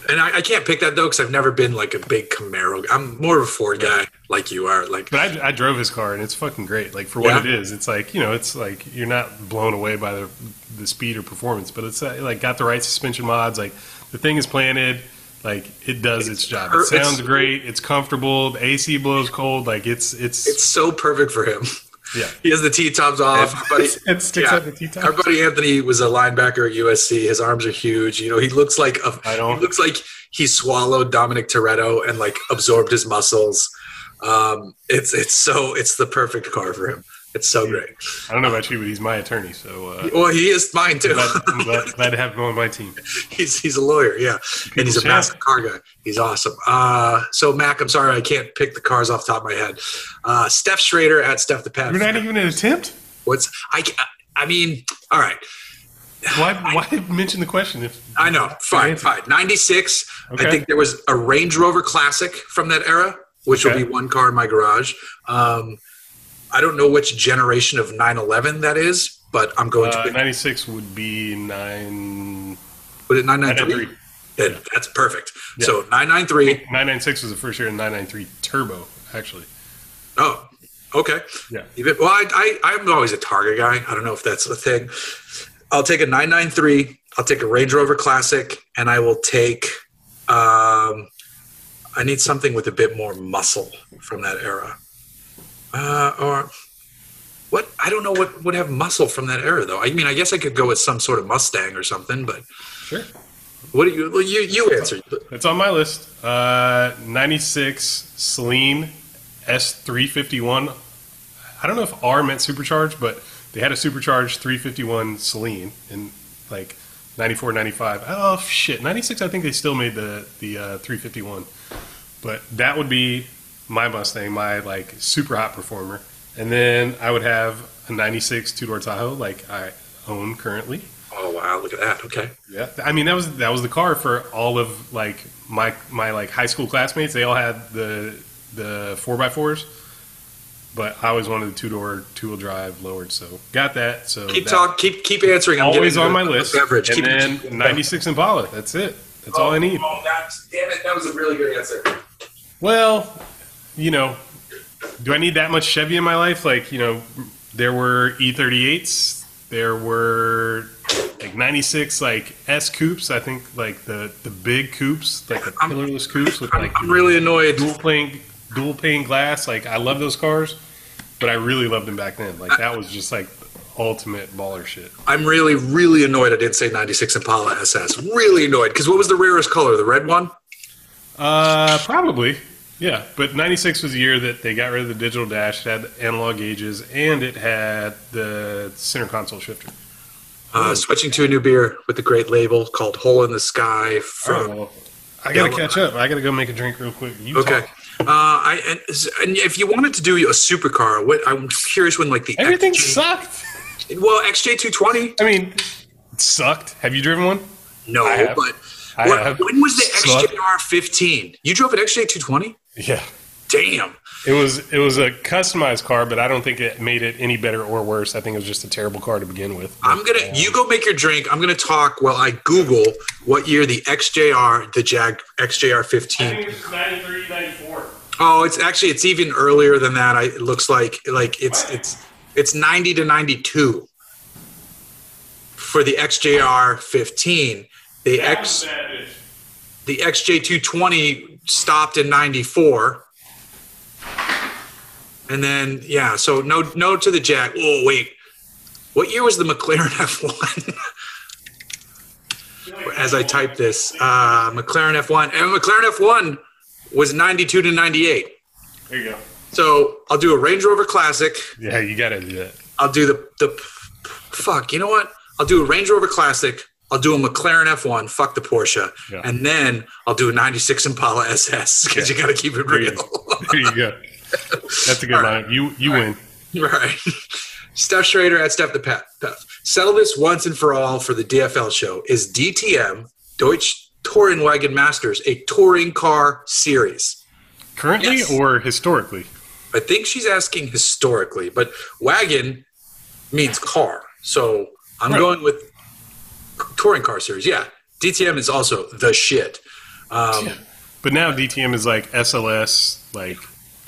And I, I can't pick that though because I've never been like a big Camaro. I'm more of a Ford guy, like you are. Like, But I, I drove his car and it's fucking great. Like for what Yeah. it is, it's like you know, it's like you're not blown away by the the speed or performance, but it's uh, like got the right suspension mods. Like the thing is planted, like it does its job. It It's- sounds great. It's comfortable. The AC blows cold. Like it's it's, it's so perfect for him. Yeah. He has the T tops off. Our buddy, it sticks yeah. out the T our buddy Anthony was a linebacker at USC. His arms are huge. You know, he looks like a, I don't- he looks like he swallowed Dominic Toretto and like absorbed his muscles. Um, it's it's so it's the perfect car for him. It's so great. I don't know about you, but he's my attorney, so uh, Well, he is mine too. glad, I'm <laughs> glad, glad to have him on my team. he's he's a lawyer, yeah, and he's a massive car guy. He's awesome. Uh, so Mac, I'm sorry I can't pick the cars off the top of my head. Uh, Stef Schrader at Steph the Pet. You're not even an attempt. What's I? I mean, all right. Why why mention the question if I know. Fine, fine. 96. Okay. I think there was a Range Rover Classic from that era, which Okay. will be one car in my garage. Um, I don't know which generation of 911 that is, but I'm going Uh, to. 96 would be nine. Put it 993. 993. Then That's perfect. Yeah. So 993. 996 was the first year, and 993 Turbo, actually. Oh, okay. Yeah. Even, well, I, I, I'm always a Targa guy. I don't know if that's a thing. I'll take a 993. I'll take a Range Rover Classic, and I will take. Um, I need something with a bit more muscle from that era. Uh, or what? I don't know what would have muscle from that era, though. I mean, I guess I could go with some sort of Mustang or something. But Sure. what do you? Well, you you answer. It's on my list. Uh, 96 Saleen S351. I don't know if R meant supercharged, but they had a supercharged 351 Saleen in like 94, 95. Oh, shit. 96, I think they still made the, the uh, 351. But that would be my Mustang, my like super hot performer. And then I would have a 96 two door Tahoe, like I own currently. Oh wow! Look at that. Okay. Yeah, I mean that was that was the car for all of like my my like high school classmates. They all had the the four x fours, but I always wanted the two door two wheel drive lowered. So got that. So Keep that- talk. Keep keep answering. I'm Always on my list. Beverage. And Keep then ninety six Impala. That's it. That's all I need. Oh, oh, that's, damn it! That was a really good answer. Well, you know, do I need that much Chevy in my life? Like, you know, there were E38s, there were like 96 like S coupes, I think like the the big coupes, like the pillarless coupes with like I'm really annoyed. dual pane dual pane glass. Like I love those cars, but I really loved them back then. Like that was just like ultimate baller shit. I'm really, really annoyed. I didn't say 96 Impala SS. Really annoyed because what was the rarest color? The red one. Uh, probably. Yeah, but 96 was the year that they got rid of the digital dash, it had analog gauges, and it had the center console shifter. Uh, switching to a new beer with a great label called Hole in the Sky from. Oh, well, I gotta catch up. I gotta go make a drink real quick. You Okay. Uh, I and, and if you wanted to do a supercar, what I'm curious when like the Everything XJ sucked. Well, XJ220, I mean, it sucked. Have you driven one? no, but what, when was the Sucked. XJR15? You drove an XJ220? Yeah. Damn. It was it was a customized car, but I don't think it made it any better or worse. I think it was just a terrible car to begin with. I'm gonna. You go make your drink. I'm gonna talk while I Google what year the XJR, the Jag XJR 15. it was 93, 94. Oh, it's actually it's even earlier than that. I, it looks like like it's it's it's 90 to 92. for the XJR 15. The X the XJ220 stopped in 94. And then yeah, so no no to the Jag. Oh wait. What year was the McLaren <laughs> F1? As I type this, uh, McLaren F1 and McLaren F1 was 92 to 98. There you go. So I'll do a Range Rover Classic. Yeah, you got to do that. I'll do the the fuck. You know what? I'll do a Range Rover Classic. I'll do a McLaren F1. Fuck the Porsche, Yeah. and then I'll do a '96 Impala SS because Yeah. you got to keep it real. There you go. That's a good <laughs> All line. You you win. right. Stef Schrader at Steph the Pet. Settle this once and for all for the DFL show. Is DTM Deutsch Tourenwagen Masters a touring car series? Currently Yes. or historically? I think she's asking historically, but wagon means car. So I'm Right. going with touring car series. Yeah. DTM is also the shit. Um, But now DTM is like SLS, like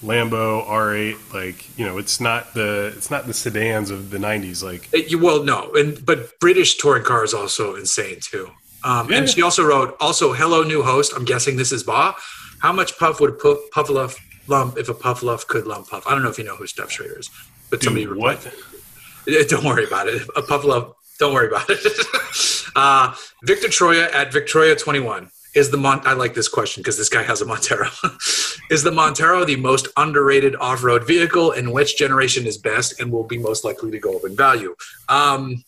Lambo R8, like you know, it's not the it's not the sedans of the '90s. Like it- you, well, no, and but British touring car is also insane too. Um, And she also wrote, also, hello, new host. I'm guessing this is Baugh. How much puff would a pu- Puffluff lump if a puff Puffluff could lump puff? I don't know if you know who Stef Schrader is, but somebody dude, replied. what? <laughs> Don't worry about it. A puff Puffalo, don't worry about it. <laughs> uh, Victor Troya at Victoria21 is the Mon. I like this question because this guy has a Montero. <laughs> is the Montero the most underrated off-road vehicle, and which generation is best and will be most likely to go up in value? Um,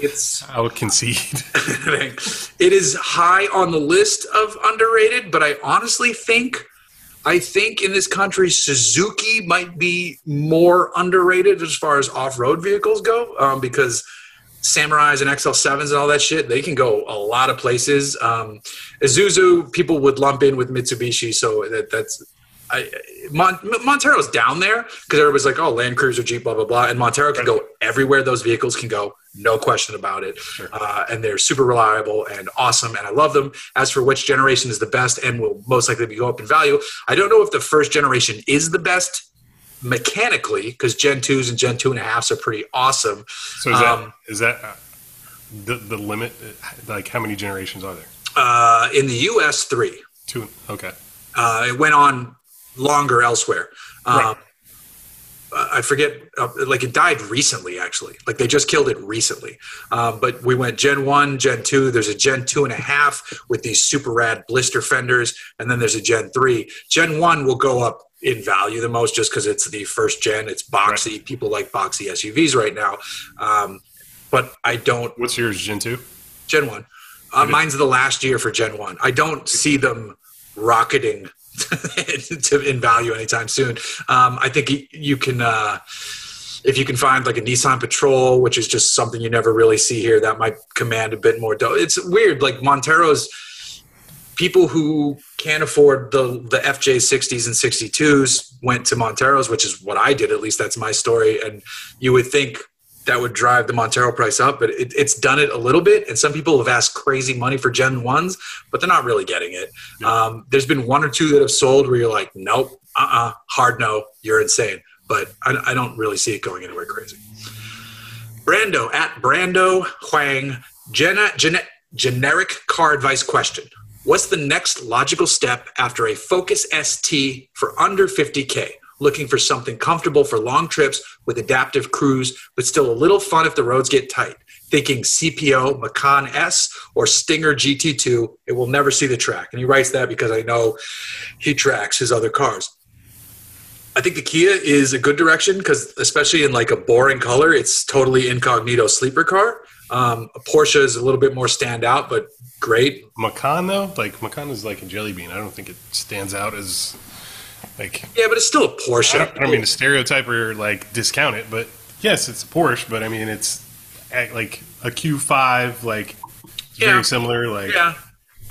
it's I would concede. <laughs> it is high on the list of underrated, but I honestly think I think in this country Suzuki might be more underrated as far as off-road vehicles go, um, because Samurais and XL7s and all that shit, they can go a lot of places. Um, Isuzu, people would lump in with Mitsubishi, so that, that's I, Mon- Montero's down there because everybody's like, oh, Land Cruiser, Jeep, blah blah blah, and Montero can go everywhere those vehicles can go, no question about it. Uh, and they're super reliable and awesome, and I love them. As for which generation is the best and will most likely be go up in value, I don't know if the first generation is the best mechanically because Gen twos and Gen two and a halfs are pretty awesome. So is that Um, is that uh, the the limit? Like how many generations are there? Uh, in the U.S., three. Two. Okay. Uh, it went on longer elsewhere. Um, Right. I forget, uh, like it died recently, actually. Like they just killed it recently. Um, but we went Gen 1, Gen 2. There's a Gen 2.5 with these super rad blister fenders. And then there's a Gen 3. Gen 1 will go up in value the most just because it's the first gen. It's boxy. People like boxy SUVs right now. Um, but I don't What's yours? Gen two. Gen 1. Uh, Mine's the last year for Gen 1. I don't see them rocketing <laughs> to, in value anytime soon. Um, I think you can, uh, if you can find like a Nissan Patrol, which is just something you never really see here, that might command a bit more dough. It's weird. Like Montero's people who can't afford the the FJ 60s and 62s went to Montero's, which is what I did. At least that's my story. And you would think that would drive the Montero price up, but it, it's done it a little bit. And some people have asked crazy money for Gen ones, but they're not really getting it. Um, there's been one or two that have sold where you're like, nope, uh, uh hard no, you're insane. But I, I don't really see it going anywhere crazy. Brando at Brando Huang, Jenna, gene, generic car advice question. What's the next logical step after a Focus ST for under 50K? Looking for something comfortable for long trips with adaptive cruise, but still a little fun if the roads get tight. Thinking CPO, Macan S, or Stinger GT2. It will never see the track. And he writes that because I know he tracks his other cars. I think the Kia is a good direction because, especially in like a boring color, it's totally incognito sleeper car. Um, Porsche is a little bit more standout, but great. Macan though, like Macan is like a jelly bean. I don't think it stands out as like. Yeah, but it's still a Porsche. I don't, I don't mean to stereotype or like discount it, but yes, it's a Porsche. But I mean, it's at, like a Q5, like Yeah. very similar. Like Yeah.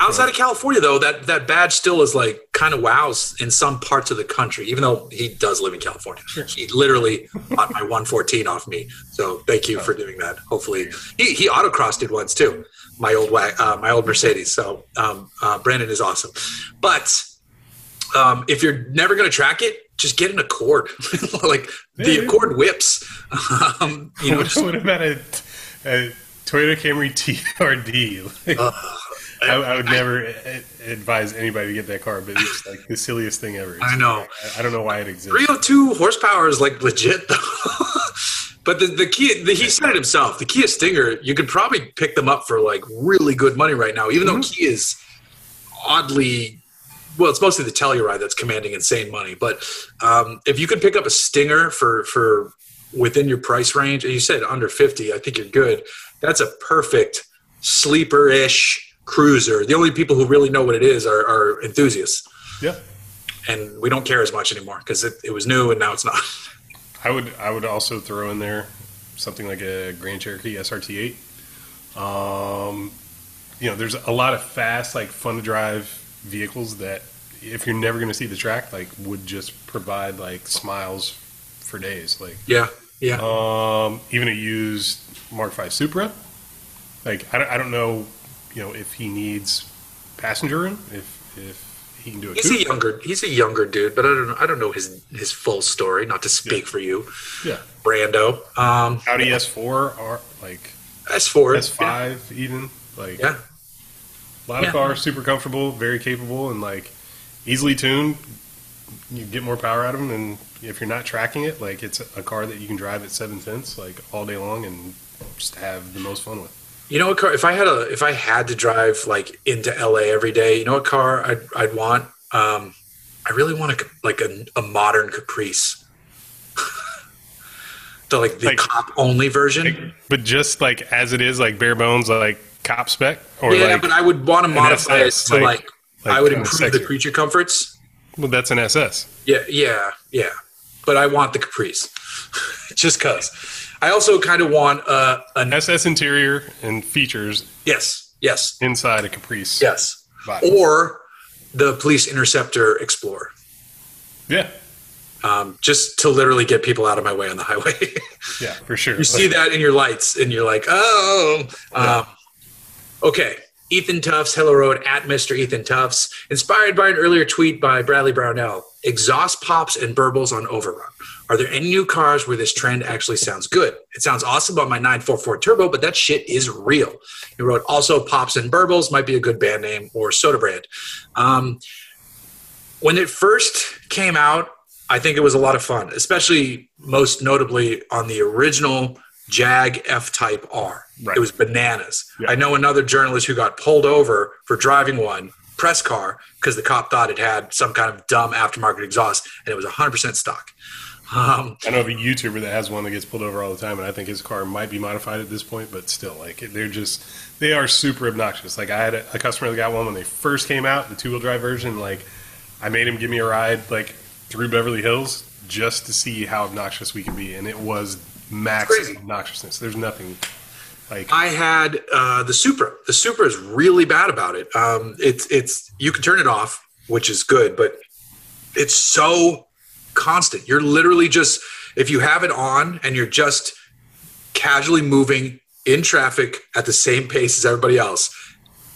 Outside of California, though, that, that badge still is like kind of wows in some parts of the country, even though he does live in California. He literally bought my 114 off me. So thank you for doing that. Hopefully, he, he autocrossed it once too. My old uh, my old Mercedes. So um, uh, Brandon is awesome. But um, if you're never going to track it, just get an Accord. <laughs> like the Yeah. Accord whips. um, you know, just <laughs> what about a, a Toyota Camry TRD. Like, I, I would never a- advise anybody to get that car, but it's like the silliest thing ever. It's- I know. I, I don't know why it exists. 302 horsepower is like legit though. <laughs> but the, the Kia, the, he said it himself. The Kia Stinger, you could probably pick them up for like really good money right now, even though Kia is oddly. Well, it's mostly the Telluride that's commanding insane money. But um, if you could pick up a Stinger for for within your price range, and you said under fifty, I think you're good. That's a perfect sleeper-ish cruiser. The only people who really know what it is are, are enthusiasts, Yeah. and we don't care as much anymore because it, it was new and now it's not. <laughs> I would I would also throw in there something like a Grand Cherokee SRT8. Um, you know, there's a lot of fast, like fun to drive vehicles that if you're never going to see the track, like would just provide like smiles for days. Like Yeah, yeah. um, even a used Mark V Supra. Like I don't, I don't know, you know, if he needs passenger room, if if he can do a He's a younger. He's a younger dude, but I don't know. I don't know his his full story. Not to speak for you, Yeah, Brando. Um, Audi S4 or like S four, S5 even like Yeah, a lot Yeah. of cars super comfortable, very capable, and like easily tuned. You get more power out of them, and if you're not tracking it, like it's a car that you can drive at seven tenths like all day long and just have the most fun with. You know what car? If I had a, if I had to drive like into LA every day, you know what car I'd I'd want? Um, I really want a like a, a modern Caprice. <laughs> the like the Like- cop only version. But just like as it is, like bare bones, like cop spec, or yeah, like but I would want to modify it to like- like, like I would improve the creature comforts. well, that's an SS. Yeah, yeah, yeah. But I want the Caprice, <laughs> just cause. I also kind of want uh, an SS interior and features yes, yes, inside a Caprice. yes, vibe. or the Police Interceptor Explorer, yeah, um, just to literally get people out of my way on the highway. <laughs> yeah, for sure. you see that in your lights, and you're like, oh, um, okay. Ethan Tufts, Hello Road at Mr. Ethan Tufts, inspired by an earlier tweet by Bradley Brownell. Exhaust pops and burbles on overrun. Are there any new cars where this trend actually sounds good? It sounds awesome on my 944 Turbo, but that shit is real. He wrote also pops and burbles might be a good band name or soda brand. Um, when it first came out, I think it was a lot of fun, especially most notably on the original Jag F Type R. Right. It was bananas. Yeah. I know another journalist who got pulled over for driving one press car because the cop thought it had some kind of dumb aftermarket exhaust and it was 100% stock. Um, I know of a YouTuber that has one that gets pulled over all the time, and I think his car might be modified at this point, but still, like they're just they are super obnoxious. Like I had a, a customer that got one when they first came out, the two wheel drive version. Like I made him give me a ride like through Beverly Hills just to see how obnoxious we could be, and it was max obnoxiousness. There's nothing like I had uh, the Supra. The Supra is really bad about it. Um, it's it's you can turn it off, which is good, but it's so constant. You're literally just if you have it on and you're just casually moving in traffic at the same pace as everybody else.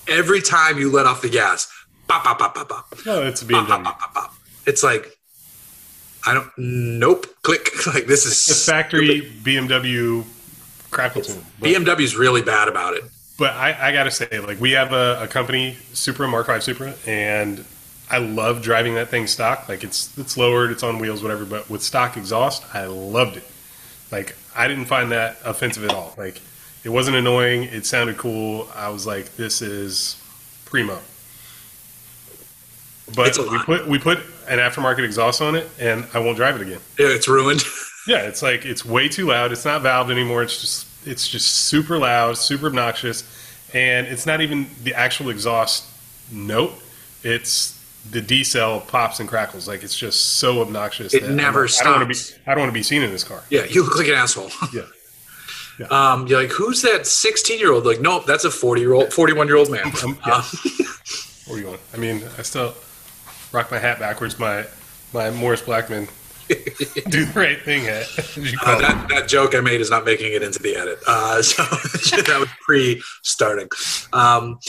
Every time you let off the gas, pop, pop, pop, pop, pop, no, it's a pop, pop, BMW. pop, pop. It's like I don't. Nope. <laughs> Click. <laughs> Like this is The factory BMW crackle tune. But- BMW's really bad about it. But I, I gotta say, like we have a, a company, Supra Mark V Supra, and I love driving that thing stock. Like it's it's lowered, it's on wheels, whatever. But with stock exhaust, I loved it. Like I didn't find that offensive at all. Like it wasn't annoying. It sounded cool. I was like, this is primo. But we put we put an aftermarket exhaust on it, and I won't drive it again. Yeah, it's ruined. <laughs> Yeah, it's like it's way too loud. It's not valved anymore. It's just it's just super loud, super obnoxious, and it's not even the actual exhaust note. It's the decel pops and crackles. Like it's just so obnoxious. It never like, I don't want to stops. be. I don't want to be seen in this car. Yeah, you look like an asshole. <laughs> Yeah. Yeah. Um, you're like, who's that 16 year old? Like, nope, that's a 40 year old, 41 year old man. Um, yeah. Uh, What are you going? I mean, I still rock my hat backwards. My my Mars Blackmon <laughs> do the right thing <laughs> hat. uh, that, that joke I made is not making it into the edit. Uh, so that was pre starting. Um,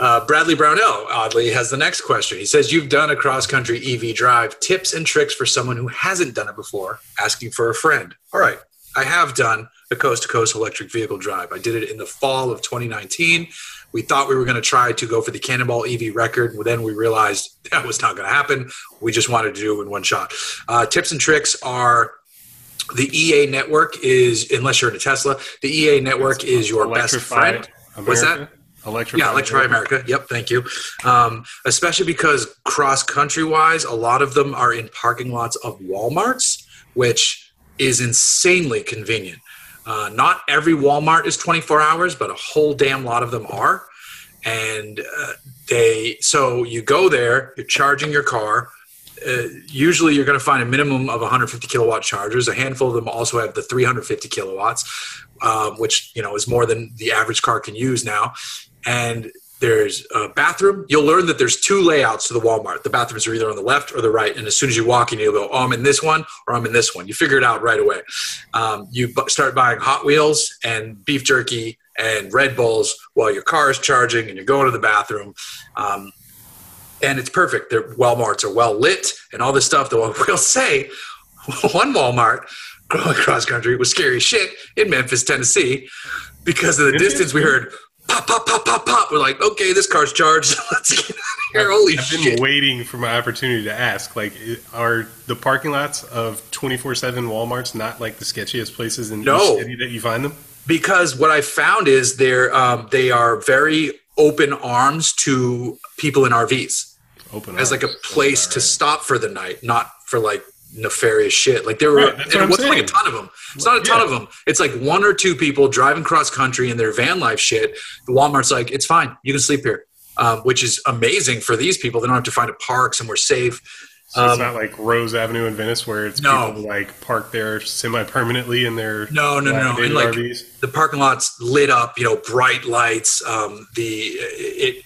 uh, Bradley Brownell, oddly, has the next question. He says, You've done a cross country EV drive. Tips and tricks for someone who hasn't done it before, asking for a friend. All right, I have done a coast to coast electric vehicle drive. I did it in the fall of 2019. We thought we were going to try to go for the Cannonball EV record. Well, then we realized that was not going to happen. We just wanted to do it in one shot. Uh, tips and tricks are the EA network is, unless you're in a Tesla, the EA network is your best friend. America? What's that? Electrify Yeah, Electrify America. Yep, thank you. Um, especially because cross country wise, a lot of them are in parking lots of WalMarts, which is insanely convenient. Uh, not every Walmart is 24 hours, but a whole damn lot of them are. And uh, they, so you go there, you're charging your car. Uh, usually you're going to find a minimum of 150 kilowatt chargers. A handful of them also have the 350 kilowatts, um, which you know is more than the average car can use now. And there's a bathroom. You'll learn that there's two layouts to the Walmart. The bathrooms are either on the left or the right. And as soon as you walk in, you'll go, "Oh, I'm in this one," or "I'm in this one." You figure it out right away. Um, you bu- start buying Hot Wheels and beef jerky and Red Bulls while your car is charging and you're going to the bathroom. Um, and it's perfect. Their Walmarts are well lit and all this stuff. Though <laughs> I will say, <laughs> one Walmart <laughs> going cross country was scary shit in Memphis, Tennessee, because of the Is distance. We heard pop, pop, pop, pop, pop. We're like, okay, this car's charged. <laughs> Let's get out of here. Holy I've been shit! waiting for my opportunity to ask. Like, are the parking lots of twenty four seven WalMarts not like the sketchiest places in No. each city that you find them? because what I found is they're um, they are very open arms to people in RVs Open as like a arms. place to stop for the night, not for like nefarious shit. Like there were, Right, it wasn't like a ton of them. It's not a ton Yeah. of them. It's like one or two people driving cross country in their van life shit. The Walmart's like, it's fine, you can sleep here, um, which is amazing for these people. They don't have to find a park somewhere safe. So it's um, not like Rose Avenue in Venice where it's No. people like park there semi permanently in their No, no, no, no. And like RVs. the parking lot's lit up, you know, bright lights. Um, the it,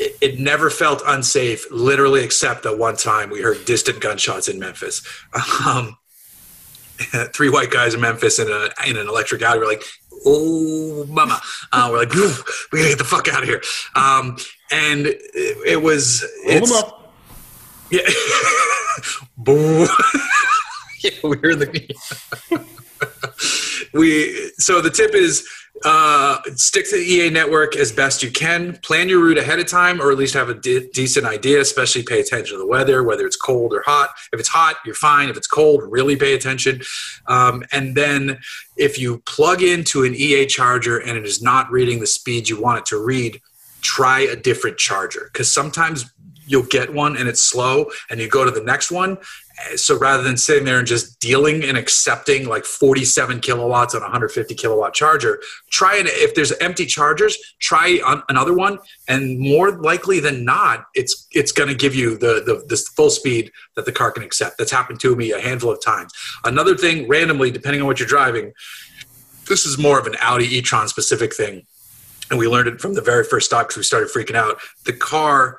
it it never felt unsafe, literally, except that one time we heard distant gunshots in Memphis. <laughs> Um, <laughs> three white guys in Memphis in a in an electric alley. We're like, oh, mama. Uh, we're like, we gotta get the fuck out of here. Um, and it, it was Roll it's, them up. yeah. <laughs> Boo. yeah, we're the. we so the tip is uh, stick to the EA network as best you can. Plan your route ahead of time, or at least have a de- decent idea. Especially pay attention to the weather, whether it's cold or hot. If it's hot, you're fine. If it's cold, really pay attention. Um, and then if you plug into an EA charger and it is not reading the speed you want it to read, try a different charger because sometimes you'll get one and it's slow and you go to the next one so rather than sitting there and just dealing and accepting like 47 kilowatts on a 150 kilowatt charger try it if there's empty chargers try on another one and more likely than not it's it's going to give you the, the the full speed that the car can accept that's happened to me a handful of times another thing randomly depending on what you're driving this is more of an audi e-tron specific thing and we learned it from the very first stop because we started freaking out. The car,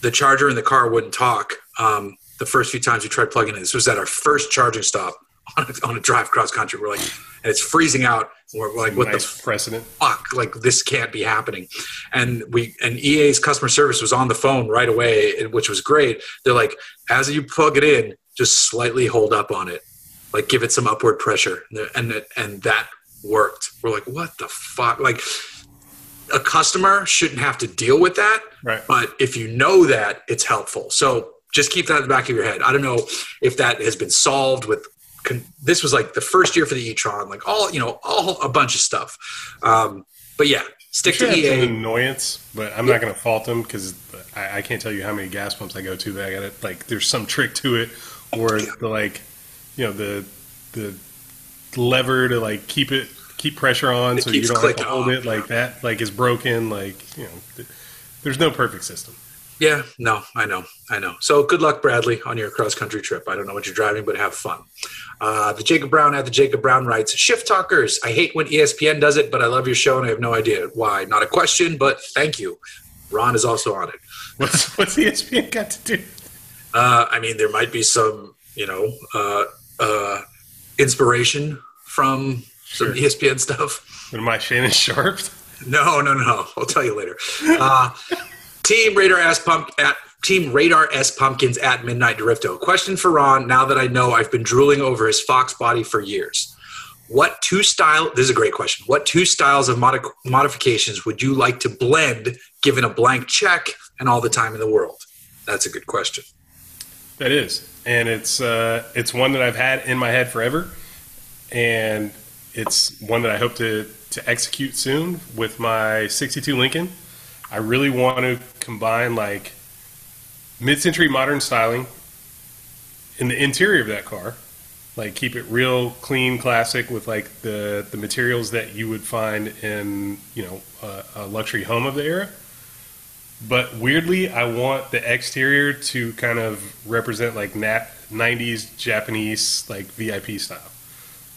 the charger in the car wouldn't talk. Um, the first few times we tried plugging in, this was at our first charging stop on a, on a drive cross country. We're like, and it's freezing out. We're like, what nice the precedent. fuck? Like this can't be happening. And we and EA's customer service was on the phone right away, which was great. They're like, as you plug it in, just slightly hold up on it, like give it some upward pressure, and and, and that worked. We're like, what the fuck? Like a customer shouldn't have to deal with that, Right. but if you know that, it's helpful. So just keep that in the back of your head. I don't know if that has been solved with. Con- this was like the first year for the e-tron, like all you know, all a bunch of stuff. Um, but yeah, stick Sure, to it's an annoyance, but I'm not going to fault them because I, I can't tell you how many gas pumps I go to that I got it. Like, there's some trick to it, or the like, you know, the the lever to like keep it keep pressure on, It so you don't have to hold it like that. Like is broken. Like you know, th- there's no perfect system. Yeah, no, I know, I know. So good luck, Bradley, on your cross country trip. I don't know what you're driving, but have fun. Uh, the Jacob Brown at the Jacob Brown writes, Shift Talkers. I hate when ESPN does it, but I love your show and I have no idea why. Not a question, but thank you. Ron is also on it. <laughs> What's what's ESPN got to do? Uh, I mean, there might be some, you know, uh, uh, inspiration from some Sure. ESPN stuff. Am I, Shannon Sharpe? No, no, no. No. I'll tell you later. Uh, Team Radar S Pump at Team Radar S Pumpkins at Midnight Drifto. Question for Ron. Now that I know I've been drooling over his fox body for years, what two style? This is a great question. What two styles of modi- modifications would you like to blend, given a blank check and all the time in the world? That's a good question. That is, and it's uh, it's one that I've had in my head forever, and it's one that I hope to to execute soon with my '62 Lincoln. I really want to combine like mid-century modern styling in the interior of that car, like keep it real clean, classic with like the the materials that you would find in you know a, a luxury home of the era. But weirdly, I want the exterior to kind of represent like nat- 90s Japanese like VIP style.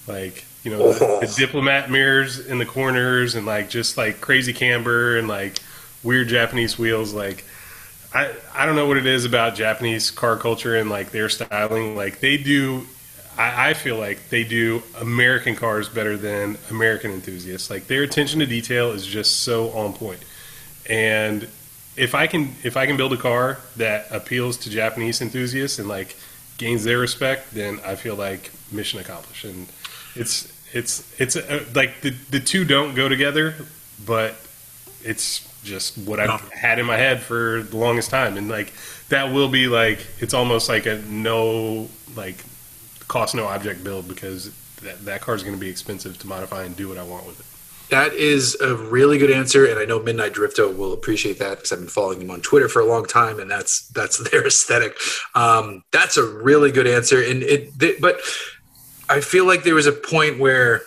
Like, you know, the, the <laughs> diplomat mirrors in the corners and like just like crazy camber and like weird Japanese wheels. Like, I, I don't know what it is about Japanese car culture and like their styling. Like, they do, I, I feel like they do American cars better than American enthusiasts. Like, their attention to detail is just so on point. And if I can if I can build a car that appeals to Japanese enthusiasts and like gains their respect, then I feel like mission accomplished. And it's it's it's uh, like the the two don't go together, but it's just what I've No. had in my head for the longest time, and like that will be like it's almost like a no like cost no object build because that that car is going to be expensive to modify and do what I want with it. That is a really good answer, and I know Midnight Drifto will appreciate that because I've been following them on Twitter for a long time, and that's that's <laughs> their aesthetic. Um, that's a really good answer, and it. th- but I feel like there was a point where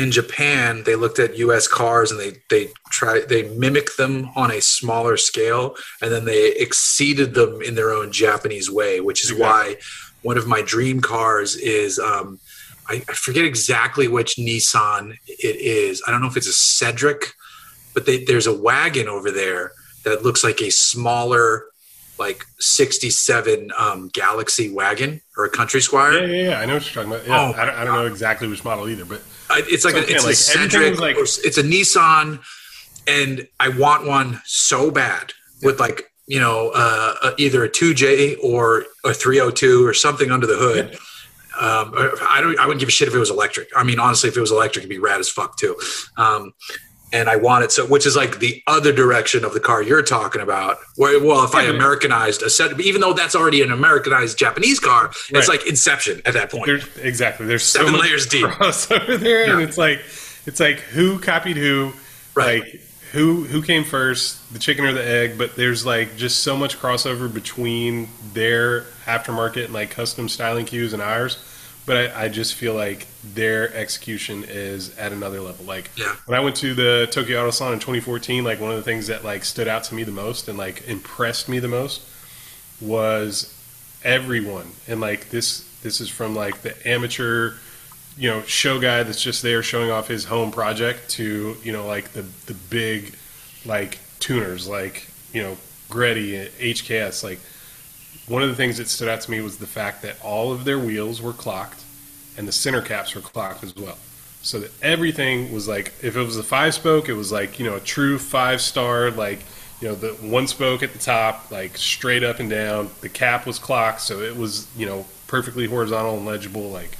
in Japan they looked at U.S. cars and they they try they mimic them on a smaller scale, and then they exceeded them in their own Japanese way, which is why one of my dream cars is. Um, I, I forget exactly which Nissan it is. I don't know if it's a Cedric, but they, there's a wagon over there that looks like a smaller, like 67 um, Galaxie wagon or a Country Squire. Yeah, yeah, yeah. I know what you're talking about. Yeah, Oh, I, don't, I don't know exactly which model either, but It's like So, a, it's like, a Cedric, like- it's a Nissan, and I want one so bad with like you know uh, uh, either a 2J or a 302 or something under the hood. Um, I don't. I wouldn't give a shit if it was electric. I mean, honestly, if it was electric, it'd be rad as fuck too. Um, and I want it so, which is like the other direction of the car you're talking about. Where, well, if I Americanized a set, even though that's already an Americanized Japanese car, Right. it's like Inception at that point. there's exactly there's so Seven much layers deep. crossover <laughs> there, and it's like it's like who copied who, Right. like who who came first, the chicken or the egg. But there's like just so much crossover between their aftermarket and like custom styling cues and ours. But I, I just feel like their execution is at another level. Like Yeah. when I went to the Tokyo Auto Salon in 2014, like one of the things that like stood out to me the most and like impressed me the most was everyone. And like this this is from like the amateur, you know, show guy that's just there showing off his home project to, you know, like the the big like tuners like, you know, GReddy, HKS, like one of the things that stood out to me was the fact that all of their wheels were clocked and the center caps were clocked as well. So that everything was like, if it was a five spoke, it was like, you know, a true five star, like, you know, the one spoke at the top, like straight up and down. The cap was clocked, so it was, you know, perfectly horizontal and legible. Like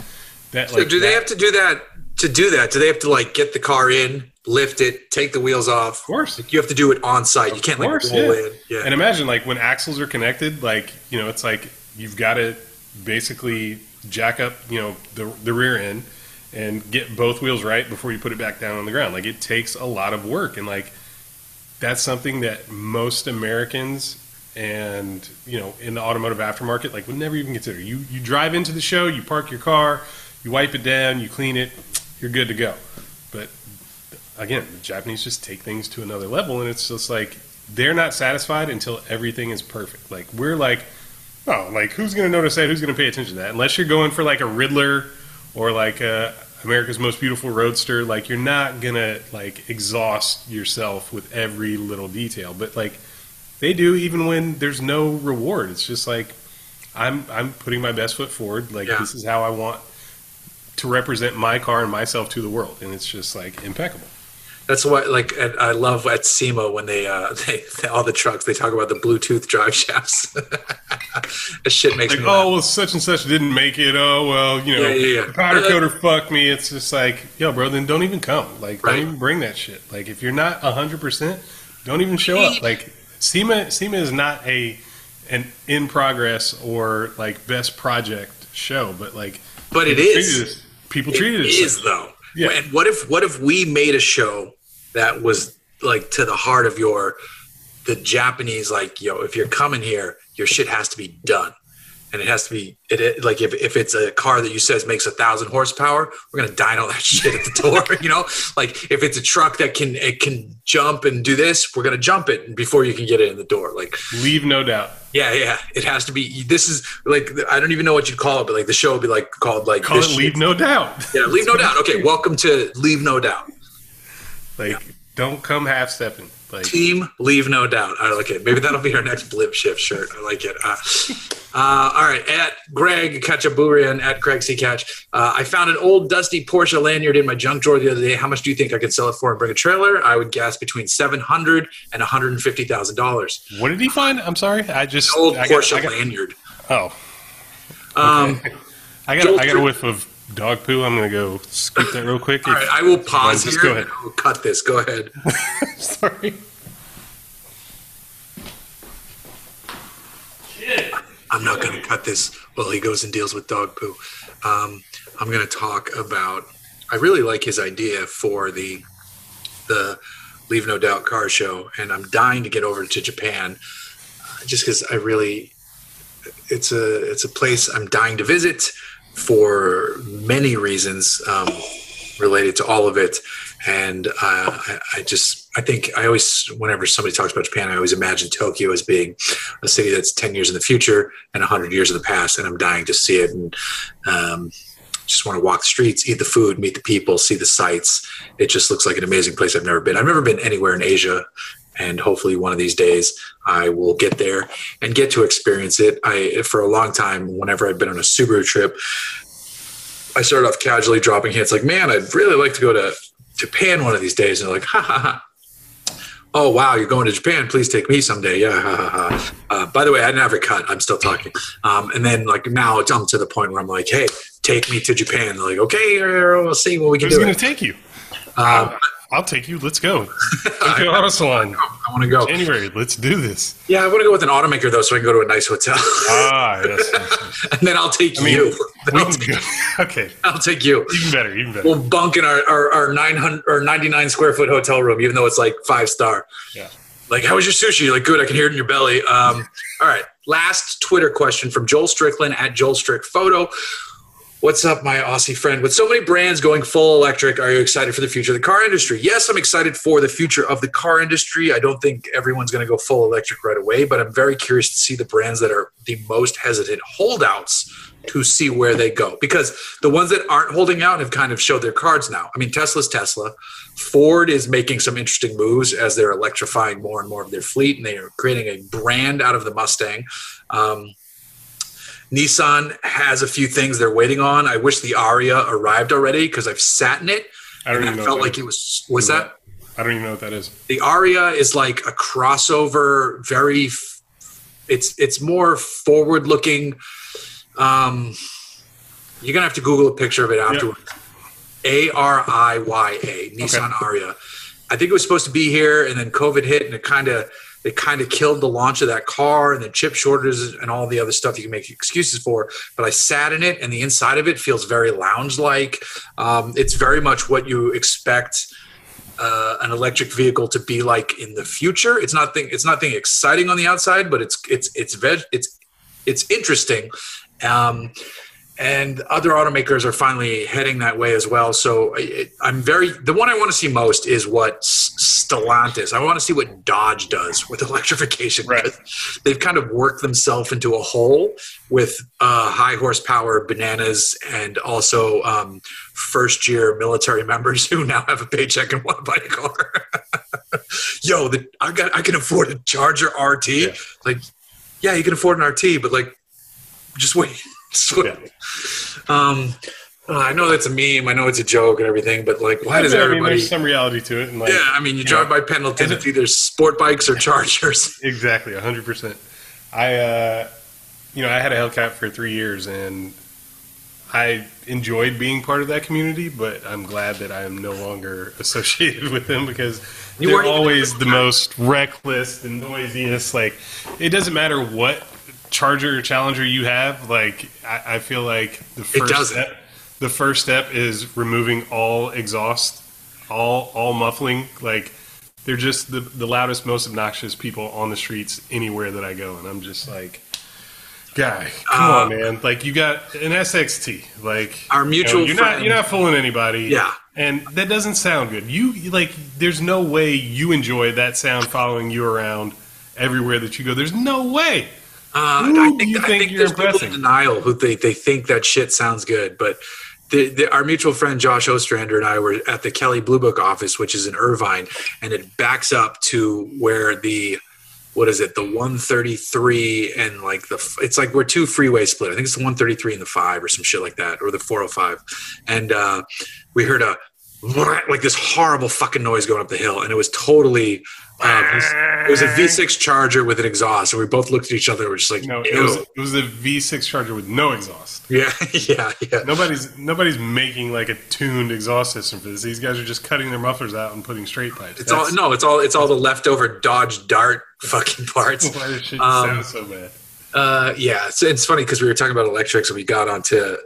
that. So like do they have to do that to do that? Do they have to like get the car in, lift it, take the wheels off? Of course. You have to do it on site. You can't like course, roll yeah. in. Yeah. And imagine like when axles are connected, like you know, it's like you've got to basically jack up, you know, the the rear end and get both wheels right before you put it back down on the ground. Like it takes a lot of work, and like that's something that most Americans and you know in the automotive aftermarket like would never even consider. You you drive into the show, you park your car, you wipe it down, you clean it, you're good to go. But again, the Japanese just take things to another level, and it's just like they're not satisfied until everything is perfect. Like we're like, oh, like who's going to notice that? Who's going to pay attention to that? Unless you're going for like a Ridler or like a America's Most Beautiful Roadster, like you're not gonna like exhaust yourself with every little detail. But like they do, even when there's no reward. It's just like I'm I'm putting my best foot forward. Like Yeah. this is how I want to represent my car and myself to the world, and it's just like impeccable. That's why, like, at, I love at SEMA when they, uh, they, <laughs> they, all the trucks, they talk about the Bluetooth drive shafts. <laughs> that shit makes like, me. oh, well, such and such didn't make it. Oh, well, you know, Yeah, yeah, yeah. the powder coater fucked me. It's just like, yo, bro, then don't even come. Like, Right. don't even bring that shit. Like, if you're not 100%, don't even show up. Like, SEMA, SEMA is not a an in progress or like best project show, but like, but it is. people treated It it. is though. Yeah. And what if what if we made a show that was like to the heart of your the Japanese like yo if you're coming here your shit has to be done and it has to be it, it like if, if it's a car that you says makes a thousand horsepower we're gonna dyno that <laughs> shit at the door <laughs> you know like if it's a truck that can it can jump and do this we're gonna jump it before you can get it in the door like Leave no doubt. yeah yeah it has to be this is like I don't even know what you'd call it but like the show would be like called like Call it shit- Leave No Doubt. <laughs> yeah, leave no doubt. Okay, welcome to Leave No Doubt. Like, don't come half stepping. Like, Team Leave No Doubt. I like it. Maybe that'll be our next Blipshift shirt. I like it. Uh, uh, all right, at Greg Kachaburian, at Craig C. Catch. Uh, I found an old dusty Porsche lanyard in my junk drawer the other day. How much do you think I could sell it for and bring a trailer? I would guess between seven hundred and one hundred and fifty thousand dollars. what did he find? I'm sorry. I just Old I got, Porsche I got, lanyard. oh, Um, I got <laughs> I got a whiff of dog poo. I'm gonna go scoop that real quick. all right, I will pause here. go ahead. I will cut this. Go ahead. <laughs> Sorry. I'm not going to cut this while he goes and deals with dog poo. Um, I'm going to talk about. I really like his idea for the the Leave No Doubt car show, and I'm dying to get over to Japan, uh, just because I really. It's a it's a place I'm dying to visit for many reasons um, related to all of it, and uh, I, I just I think I always whenever somebody talks about Japan, I always imagine Tokyo as being a city that's 10 years in the future and 100 years in the past and i'm dying to see it. And um, just want to walk the streets eat the food meet the people see the sights. It just looks like an amazing place i've never been. I've never been anywhere in asia and hopefully one of these days i will get there and get to experience it. I for a long time whenever i've been on a subaru trip i started off casually dropping hints like man i'd really like to go to japan one of these days. And they're like ha ha ha. Oh wow you're going to japan. Please take me someday. Yeah ha, ha, ha. Uh, by the way i never cut. I'm still talking. Um, and then like now it's i'm to the point where i'm like hey take me to japan. They're like okay we'll see what we can do." Who's do. gonna take you? um, I'll take you. Let's go. <laughs> Auto Salon. i want to go January. Let's do this. yeah i want to go with an automaker though so i can go to a nice hotel Ah, yes. yes, <laughs> and then i'll take I mean, you <laughs> I'll, take. Okay, I'll take you even better, even better. we'll bunk in our, our, our 900 or 99 square foot hotel room even though it's like five star Yeah. like how was your sushi You're like good i can hear it in your belly um, all right last twitter question from joel strickland at joel strick photo what's up my aussie friend with so many brands going full electric are you excited for the future of the car industry yes i'm excited for the future of the car industry i don't think everyone's going to go full electric right away but i'm very curious to see the brands that are the most hesitant holdouts to see where they go because the ones that aren't holding out have kind of showed their cards now. I mean, Tesla's Tesla. Ford is making some interesting moves as they're electrifying more and more of their fleet, and they are creating a brand out of the Mustang. Um, Nissan has a few things they're waiting on. I wish the Ariya arrived already because I've sat in it. I don't and even know. felt like it was. Was Yeah. that I don't even know what that is. the Ariya is like a crossover, very. f- It's it's more forward looking. Um, you're gonna have to Google a picture of it afterwards. A R I Y A Nissan Ariya. I think it was supposed to be here, and then COVID hit, and it kind of it kind of killed the launch of that car, and the chip shortages and all the other stuff you can make excuses for. But I sat in it, and the inside of it feels very lounge like. Um, it's very much what you expect uh, an electric vehicle to be like in the future. It's not thing. It's nothing exciting on the outside, but it's it's it's veg. It's it's interesting. Um, and other automakers are finally heading that way as well. So it, I'm very the one I want to see most is what Stellantis. I want to see what Dodge does with <laughs> electrification. Right. They've kind of worked themselves into a hole with uh, high horsepower bananas and also um, first year military <laughs> members who now have a paycheck and want to buy a car. <laughs> Yo, the, I got I can afford a Charger RT. Yeah. Like, yeah, you can afford an RT, but like, just wait. Wait. Yeah. Um, Uh, I know that's a meme. I know it's a joke and everything, but like, why does I mean, everybody? there's some reality to it, and like, yeah, I mean, you drive by Pendleton, it's either sport bikes or Chargers. <laughs> Exactly, hundred percent. I, uh, you know, I had a Hellcat for three years, and I enjoyed being part of that community. But I'm glad that I am no longer <laughs> associated with them because You they're always the most reckless, and noisiest. Like, it doesn't matter what Charger or Challenger you have. Like, I, I feel like the first step, the first step is removing all exhaust, all all muffling. Like, they're just the, the loudest, most obnoxious people on the streets anywhere that I go, and I'm just like, guy, come Uh, on, man! Like you got an SXT, like Our mutual you know, you're not you're not fooling anybody, Yeah. and that doesn't sound good. You like, there's no way you enjoy that sound following you around everywhere that you go. There's no way. Uh, I think, I think there's people in denial who they, they think that shit sounds good, but the, the, our mutual friend Josh Ostrander and I were at the Kelley Blue Book office, which is in Irvine, and it backs up to where the what is it, the 133 and like the it's like we're two freeway split. I think it's the 133 and the five or some shit like that, or the 405, and uh, we heard a like this horrible fucking noise going up the hill, and it was totally. Uh, it, was, it was a V6 Charger with an exhaust, and we both looked at each other. and We're just like, No, it "Ew." was it was a V6 Charger with no exhaust. Yeah, <laughs> yeah, yeah. Nobody's nobody's making like a tuned exhaust system for this. These guys are just cutting their mufflers out and putting straight pipes. It's all no, it's all it's all the leftover Dodge Dart fucking parts. <laughs> why this shit Um, sounds so bad. Uh, yeah, so it's funny because we were talking about electrics and we got onto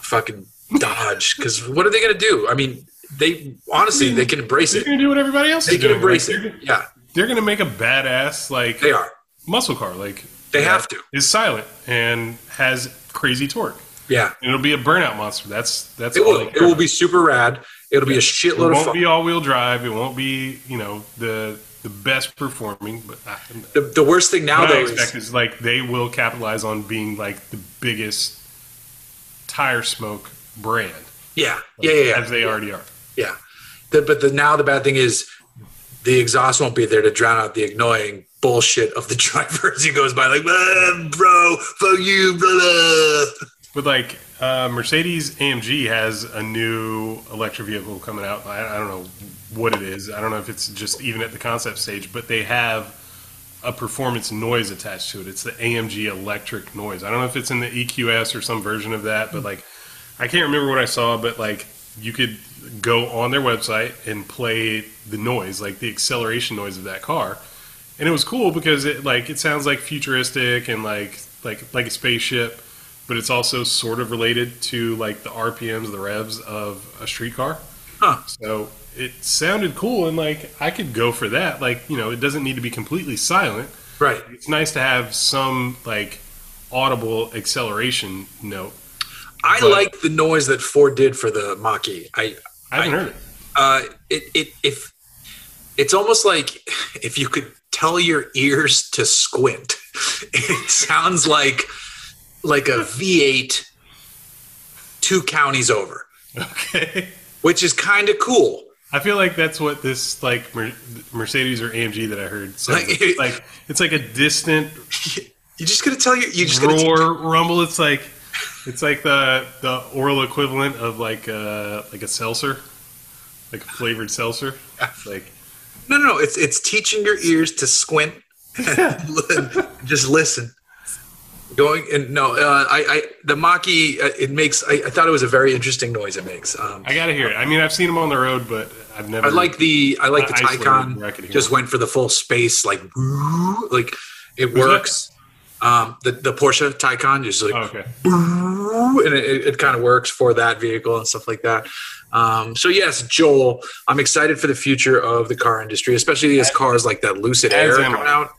fucking Dodge because what are they gonna do? I mean, they honestly they can embrace They're it. gonna do what everybody else They is can doing. embrace Like, it. Yeah, They're gonna make a badass like they are. muscle car. Like They have to. Is silent and has crazy torque. Yeah, And it'll be a burnout monster. That's that's it will. It will be super rad. It'll be a It shitload of won't be all wheel drive. It won't be you know the the best performing. But I, The, the worst thing now what I though expect is is like they will capitalize on being like the biggest tire smoke brand. yeah, yeah, yeah, yeah. as they already are. Yeah. The, but the now the bad thing is the exhaust won't be there to drown out the annoying bullshit of the <laughs> driver as he goes by like, "Ah, bro, fuck you, brother. But like uh, Mercedes AMG has a new electric vehicle coming out. I, I don't know what it is. I don't know if it's just even at the concept stage, but they have a performance noise attached to it. It's the AMG electric noise. I don't know if it's in the EQS or some version of that, but like I can't remember what I saw, but like you could go on their website and play the noise, like the acceleration noise of that car. And it was cool because it like it sounds like futuristic and like like like a spaceship, but it's also sort of related to like the RPMs, the revs of a street car. Huh. So it sounded cool and like I could go for that. Like, you know, it doesn't need to be completely silent. Right. It's nice to have some like audible acceleration note. I But- like the noise that Ford did for the Mach-E. I, I haven't heard it. uh, it, it, if it's almost like <laughs> if you could tell your ears to squint, <laughs> it sounds like, like a V8 two counties over, Okay. <laughs> which is kind of cool. I feel like that's what this like Mer- Mercedes or AMG that I heard sounds Like- like. It's like it's like a distant You just gotta tell your, you just gotta roar rumble. It's like it's like the the oral equivalent of like uh like a seltzer, like a flavored seltzer. It's like No, no, no. It's it's teaching your ears to squint, <laughs> just listen. Going and no, uh, I, I the Mach-E. Uh, it makes. I, I thought it was a very interesting noise. It makes. Um, I gotta hear it. I mean, I've seen them on the road, but I've never. I like the. I like the I isolated where I Taycan. could hear Just went for the full space, like <laughs> like it works. Um, the the Porsche Taycan just like Oh, okay. and it, it kind of works for that vehicle and stuff like that. Um, so yes, Joel, I'm excited for the future of the car industry, especially as cars like that Lucid Air I. out.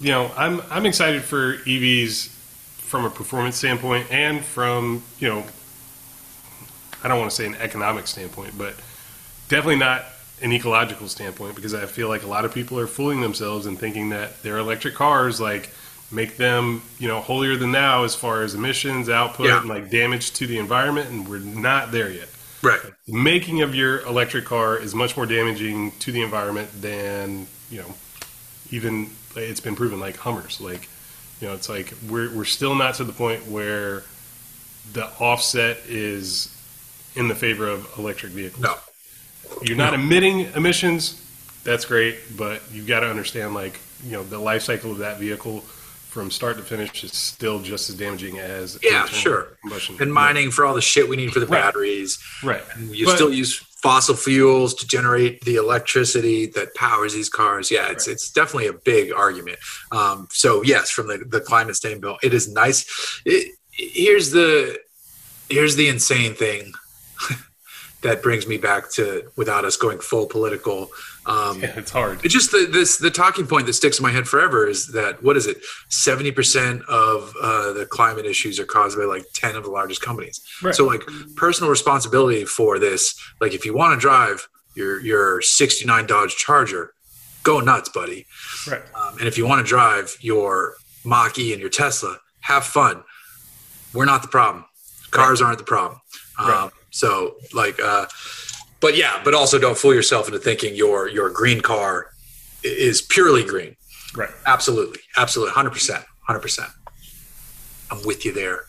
You know, I'm I'm excited for EVs from a performance standpoint and from you know, I don't want to say an economic standpoint, but definitely not an ecological standpoint because I feel like a lot of people are fooling themselves and thinking that their electric cars like make them you know holier than thou as far as emissions output Yeah. and like damage to the environment and we're not there yet Right. the making of your electric car is much more damaging to the environment than you know even it's been proven like hummers like you know it's like we're, we're still not to the point where the offset is in the favor of electric vehicles. No. You're not emitting emissions. That's great, but you've got to understand, like, you know, the life cycle of that vehicle from start to finish is still just as damaging as Yeah, sure. combustion. And mining for all the shit we need for the Right. batteries. right? And You But- still use fossil fuels to generate the electricity that powers these cars. Yeah, it's it's definitely a big argument. Um, so yes, from the, the climate stand bill, it is nice. It, here's the here's the insane thing that brings me back to without us going full political. Um, Yeah, it's hard. it's just the this the talking point that sticks in my head forever is that what is it? Seventy percent of uh, the climate issues are caused by like ten of the largest companies. Right. So like personal responsibility for this. Like if you want to drive your your sixty nine Dodge Charger, go nuts, buddy. Right. Um, and if you want to drive your Mach E and your Tesla, have fun. We're not the problem. Cars aren't the problem. Um, Right. So like, uh, but yeah, but also don't fool yourself into thinking your your green car is purely green. Right. Absolutely, absolutely, hundred percent, hundred percent. I'm with you there.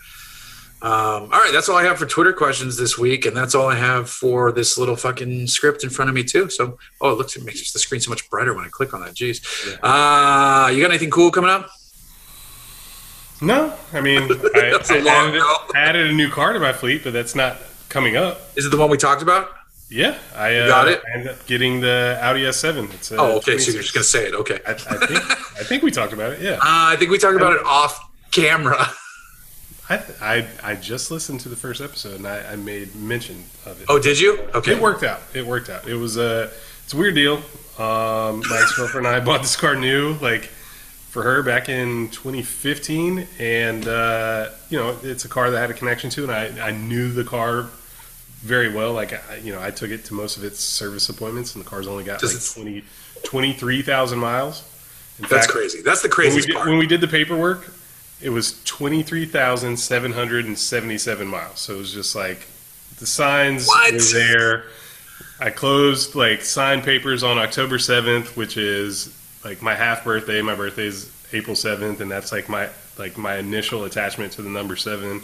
Um, all right, that's all I have for Twitter questions this week, and that's all I have for this little fucking script in front of me too. So, oh, it looks it makes the screen so much brighter when I click on that. Jeez. Uh, you got anything cool coming up? No, I mean, <laughs> I, That's a I long added, added a new car to my fleet, but that's not coming up. Is it the one we talked about? Yeah, I uh, got it? I ended up getting the Audi S7. It's Oh, okay. So you're just gonna say it. Okay. I, I think I think we talked about it. Yeah, Uh, I think we talked about it off camera. I, I I just listened to the first episode and I, I made mention of it. Oh, did you? Okay. It worked out. It worked out. It was a it's a weird deal. Um, my ex girlfriend and I bought this car new, like for her back in 2015, and uh, you know it's a car that I had a connection to, and I, I knew the car very well. Like I, you know, I took it to most of its service appointments, and the car's only got Does like 20, 23,000 miles. In that's fact, crazy. That's the craziest when did, part. When we did the paperwork, it was 23,777 miles. So it was just like the signs what? were there. I closed like signed papers on October 7th, which is like my half birthday. My birthday is April 7th, and that's like my like my initial attachment to the number 7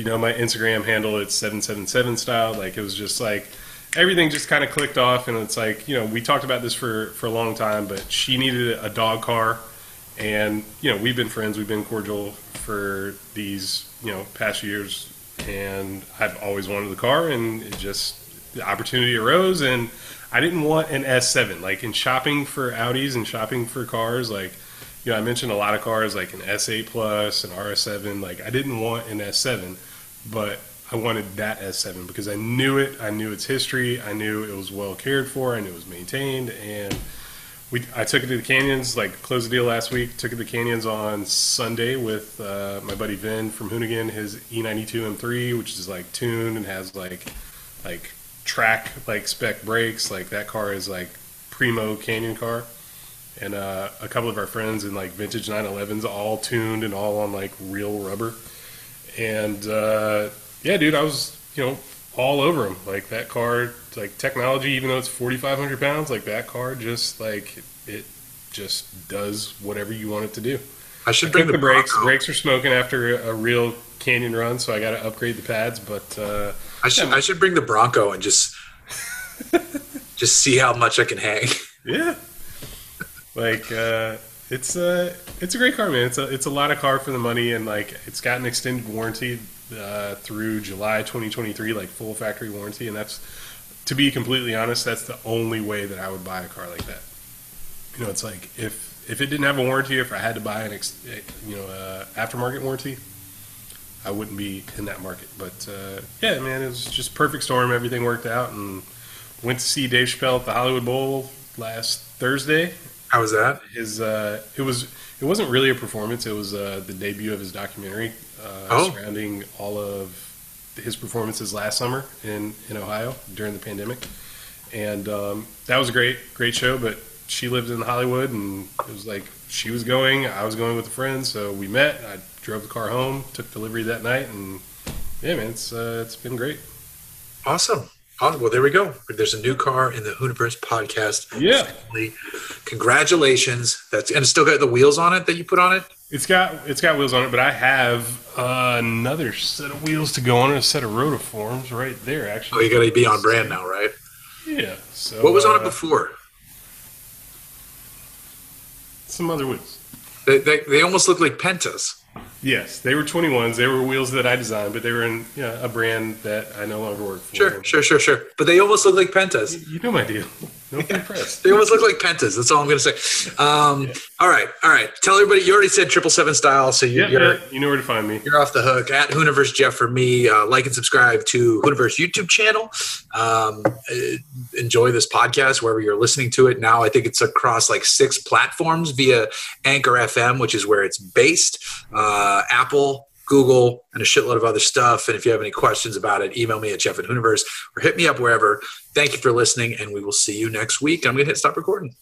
you know my Instagram handle, it's 777 style. Like it was just like everything just kind of clicked off, and it's like you know we talked about this for for a long time, but she needed a dog car, and you know we've been friends, we've been cordial for these you know past years, and I've always wanted the car, and it just the opportunity arose, and I didn't want an S7. Like in shopping for Audis and shopping for cars, like you know I mentioned a lot of cars like an S8 Plus, an RS7. Like I didn't want an S7, but I wanted that S7 because I knew it. I knew its history. I knew it was well cared for. I knew it was maintained, and we I took it to the canyons. Like closed the deal last week. Took it to the canyons on Sunday with uh, my buddy Vin from Hoonigan. His E E92 M3, which is like tuned and has like like track like spec brakes. Like that car is like primo canyon car. And uh, a couple of our friends in like vintage 911s, all tuned and all on like real rubber. And uh, yeah, dude, I was you know all over him. Like that car, like technology, even though it's 4,500 pounds, like that car just like it just does whatever you want it to do. I I should bring the, the brakes. Bronco. Brakes are smoking after a, a real canyon run, so I got to upgrade the pads. But uh, I should I should bring the Bronco and just <laughs> just see how much I can hang. Yeah. Like uh, it's a it's a great car, man. It's a it's a lot of car for the money, and like it's got an extended warranty uh, through July 2023, like full factory warranty, and that's to be completely honest, that's the only way that I would buy a car like that. You know, it's like if if it didn't have a warranty, if I had to buy an ex, you know uh, aftermarket warranty, I wouldn't be in that market. But uh, yeah, man, it was just perfect storm. Everything worked out, and went to see Dave Chappelle at the Hollywood Bowl last Thursday. How was that? His uh, it was it wasn't really a performance. It was uh, the debut of his documentary uh, Oh. surrounding all of his performances last summer in in Ohio during the pandemic, and um, that was a great great show. But she lived in Hollywood, and it was like she was going, I was going with a friend, so we met. I drove the car home, took delivery that night, and yeah, man, it's uh, it's been great. Awesome. Awesome. Well, there we go. There's a new car in the Hooniverse podcast. Yeah. family. Congratulations. That's and it's still got the wheels on it that you put on it. It's got it's got wheels on it, but I have uh, another set of wheels to go on and a set of rotiforms right there. Actually, oh, you got to be on brand now, right? yeah. So What was on it uh, before? Some other wheels. They, they, they almost look like Pentas. Yes, they were 21s. They were wheels that I designed, but they were in you know, a brand that I no longer work for. Sure, sure, sure, sure. But they almost look like Pentas. You know my deal. No. <laughs> They almost look like Pentas. That's all I'm going to say. Um, All right, all right. Tell everybody. You already said triple seven style, so you, Yeah, you're yeah, you know where to find me. you're off the hook. At Hooniverse Jeff for me. Uh, like and subscribe to Hooniverse YouTube channel. Um, uh, enjoy this podcast wherever you're listening to it. Now I think it's across like six platforms via Anchor FM, which is where it's based. Uh, Apple. Google and a shitload of other stuff. And if you have any questions about it, email me at Jeff at Hooniverse or hit me up wherever. Thank you for listening, and we will see you next week. I'm going to hit stop recording.